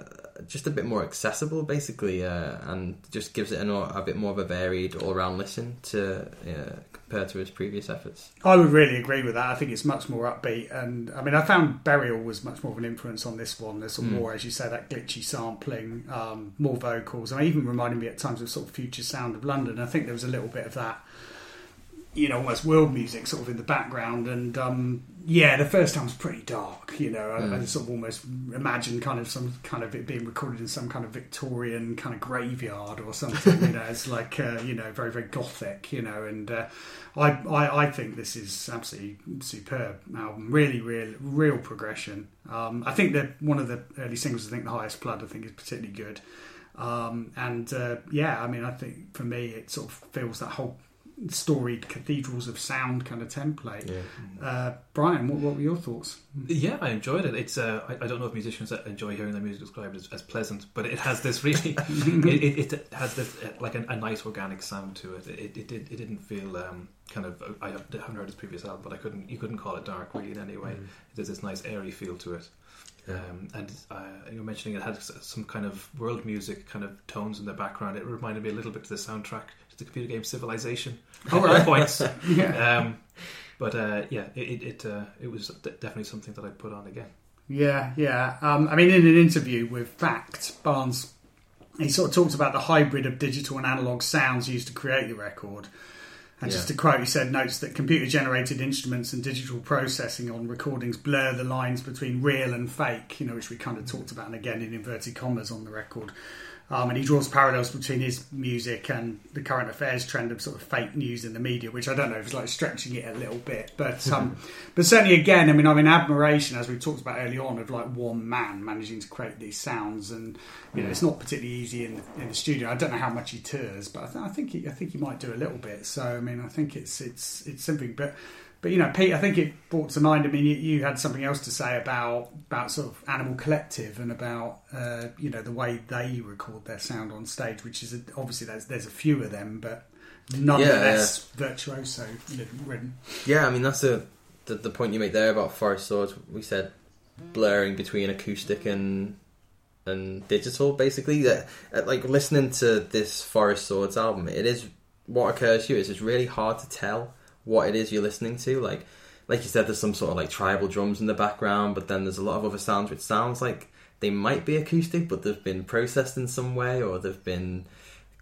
just a bit more accessible, basically, uh, and just gives it an, a bit more of a varied all round listen to uh, compared to his previous efforts. I would really agree with that. I think it's much more upbeat, and I mean, I found Burial was much more of an influence on this one. There's some Mm. more, as you say, that glitchy sampling, um, more vocals, and even reminded me at times of sort of future sound of London. I think there was a little bit of that, you know, almost world music sort of in the background, and um, yeah, the first time was pretty dark. You know, I, I Mm. sort of almost imagined kind of some kind of it being recorded in some kind of Victorian kind of graveyard or something. you *laughs* know, it's like uh, you know, very very gothic. You know, and uh, I, I I think this is absolutely superb album. Really, real real progression. Um, I think that one of the early singles, I think the highest flood, I think is particularly good. Um, and uh, yeah, I mean, I think for me, it sort of feels that whole storied cathedrals of sound kind of template. Yeah. Uh, Brian, what, what were your thoughts? Yeah, I enjoyed it. It's uh, I, I don't know if musicians enjoy hearing their music described as, as pleasant, but it has this really, *laughs* it, it, it has this uh, like a, a nice organic sound to it. It it, it, it didn't feel um, kind of. I haven't heard his previous album, but I couldn't. You couldn't call it dark really in any way. There's this nice airy feel to it. Yeah. Um, and uh, you were mentioning it had some kind of world music kind of tones in the background. It reminded me a little bit to the soundtrack to the computer game Civilization. *laughs* Oh, right. points. Yeah, Um, but uh, yeah, it it it, uh, it was de- definitely something that I'd put on again. yeah, yeah. Um, I mean, in an interview with Fact, Barnes, he sort of talked about the hybrid of digital and analog sounds used to create the record. And just to quote, he said, notes that computer generated instruments and digital processing on recordings blur the lines between real and fake, you know, which we kind of talked about, and again in inverted commas on the record. Um, and he draws parallels between his music and the current affairs trend of sort of fake news in the media, which I don't know if it's like stretching it a little bit, but *laughs* um, but certainly again, I mean, I'm in admiration as we talked about early on of like one man managing to create these sounds, and you know, it's not particularly easy in in the studio. I don't know how much he tours, but I, th- I think he, I think he might do a little bit. So I mean, I think it's it's it's something, but. But you know, Pete, I think it brought to mind. I mean, you, you had something else to say about about sort of Animal Collective and about uh, you know the way they record their sound on stage, which is a, obviously there's there's a few of them, but nonetheless virtuoso written. Yeah, I mean that's a the, the point you make there about Forest Swords. We said blurring between acoustic and and digital, basically. That uh, like listening to this Forest Swords album, it is what occurs to you is it's really hard to tell what it is you're listening to. Like like you said, there's some sort of like tribal drums in the background, but then there's a lot of other sounds which sounds like they might be acoustic, but they've been processed in some way, or they've been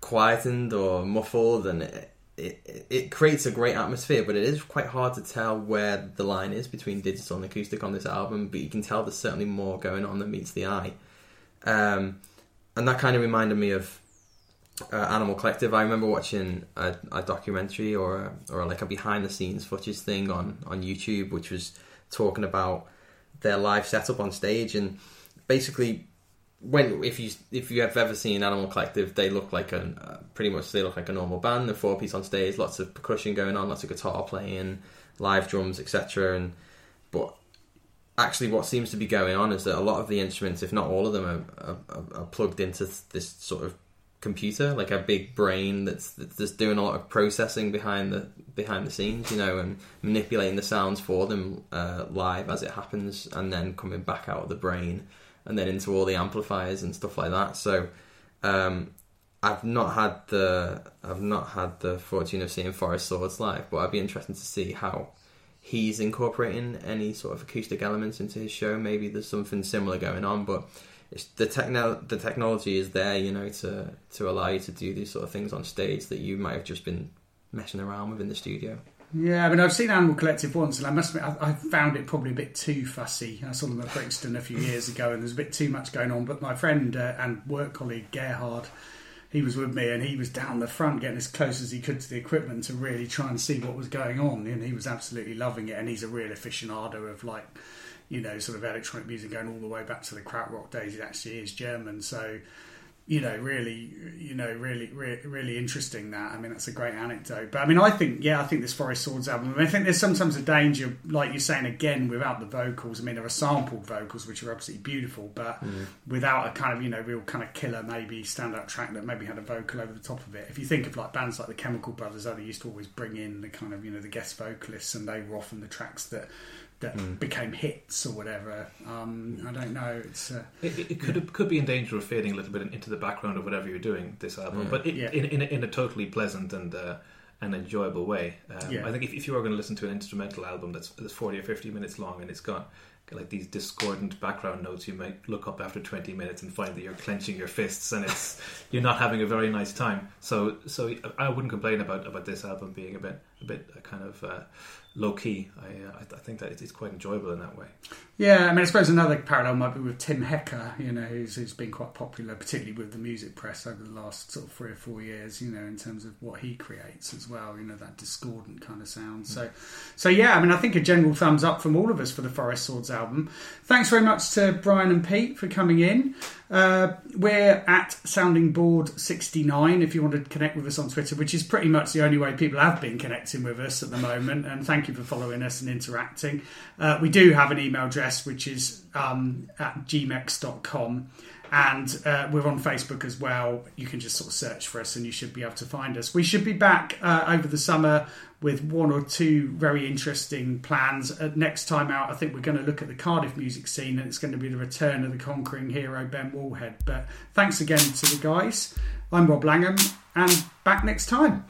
quietened or muffled, and it, it, it creates a great atmosphere, but it is quite hard to tell where the line is between digital and acoustic on this album. But you can tell there's certainly more going on than meets the eye, um, and that kind of reminded me of uh, Animal Collective. I remember watching a, a documentary or a, or like a behind the scenes footage thing on on YouTube, which was talking about their live setup on stage and basically when if you if you have ever seen Animal Collective, they look like a uh, pretty much they look like a normal band. The four piece on stage, lots of percussion going on, lots of guitar playing, live drums, etc. And but actually, what seems to be going on is that a lot of the instruments, if not all of them, are, are, are plugged into this sort of computer, like a big brain that's that's doing a lot of processing behind the behind the scenes, you know, and manipulating the sounds for them uh, live as it happens, and then coming back out of the brain and then into all the amplifiers and stuff like that. So um, I've not had the I've not had the fortune of seeing Forest Swords live, but I'd be interested to see how he's incorporating any sort of acoustic elements into his show. Maybe there's something similar going on, but the techno the technology is there, you know, to to allow you to do these sort of things on stage that you might have just been messing around with in the studio. Yeah, I mean, I've seen Animal Collective once, and I must admit, I, I found it probably a bit too fussy. I saw them at Brixton a few years ago, and there's a bit too much going on. But my friend uh, and work colleague Gerhard, he was with me, and he was down the front getting as close as he could to the equipment to really try and see what was going on, and he was absolutely loving it. And he's a real aficionado of like, you know, sort of electronic music going all the way back to the krautrock days. It actually is German, so you know, really, you know, really, really, really interesting. That I mean, that's a great anecdote. But I mean, I think, yeah, I think this Forest Swords album. I, mean, I think there's sometimes a danger, like you're saying again, without the vocals. I mean, there are sampled vocals which are absolutely beautiful, but mm. without a kind of, you know, real kind of killer, maybe standout track that maybe had a vocal over the top of it. If you think of like bands like the Chemical Brothers, they used to always bring in the kind of, you know, the guest vocalists, and they were often the tracks that that mm. became hits or whatever. Um, I don't know. It's uh, it, it, could yeah. could be in danger of fading a little bit into the background of whatever you're doing this album, mm. but it, yeah. in, in, a, in a totally pleasant and uh, an enjoyable way. Um, yeah. I think if, if you are going to listen to an instrumental album that's, that's forty or fifty minutes long and it's got like these discordant background notes, you might look up after twenty minutes and find that you're clenching your fists and it's *laughs* you're not having a very nice time. So so I wouldn't complain about about this album being a bit a bit uh, kind of. Uh, low key. I, uh, I think that it's quite enjoyable in that way. Yeah, I mean, I suppose another parallel might be with Tim Hecker, you know, who's, who's been quite popular, particularly with the music press over the last sort of three or four years, you know, in terms of what he creates as well, you know, that discordant kind of sound. So, so yeah, I mean, I think a general thumbs up from all of us for the Forest Swords album. Thanks very much to Brian and Pete for coming in. Uh, we're at Sounding Bored 69 if you want to connect with us on Twitter, which is pretty much the only way people have been connecting with us at the moment. And thank you for following us and interacting. Uh, we do have an email address which is um, at gmex.com. And uh, we're on Facebook as well. You can just sort of search for us and you should be able to find us. We should be back uh, over the summer with one or two very interesting plans. Uh, next time out, I think we're going to look at the Cardiff music scene, and it's going to be the return of the conquering hero Ben Wallhead. But thanks again to the guys. I'm Rob Langham, and back next time.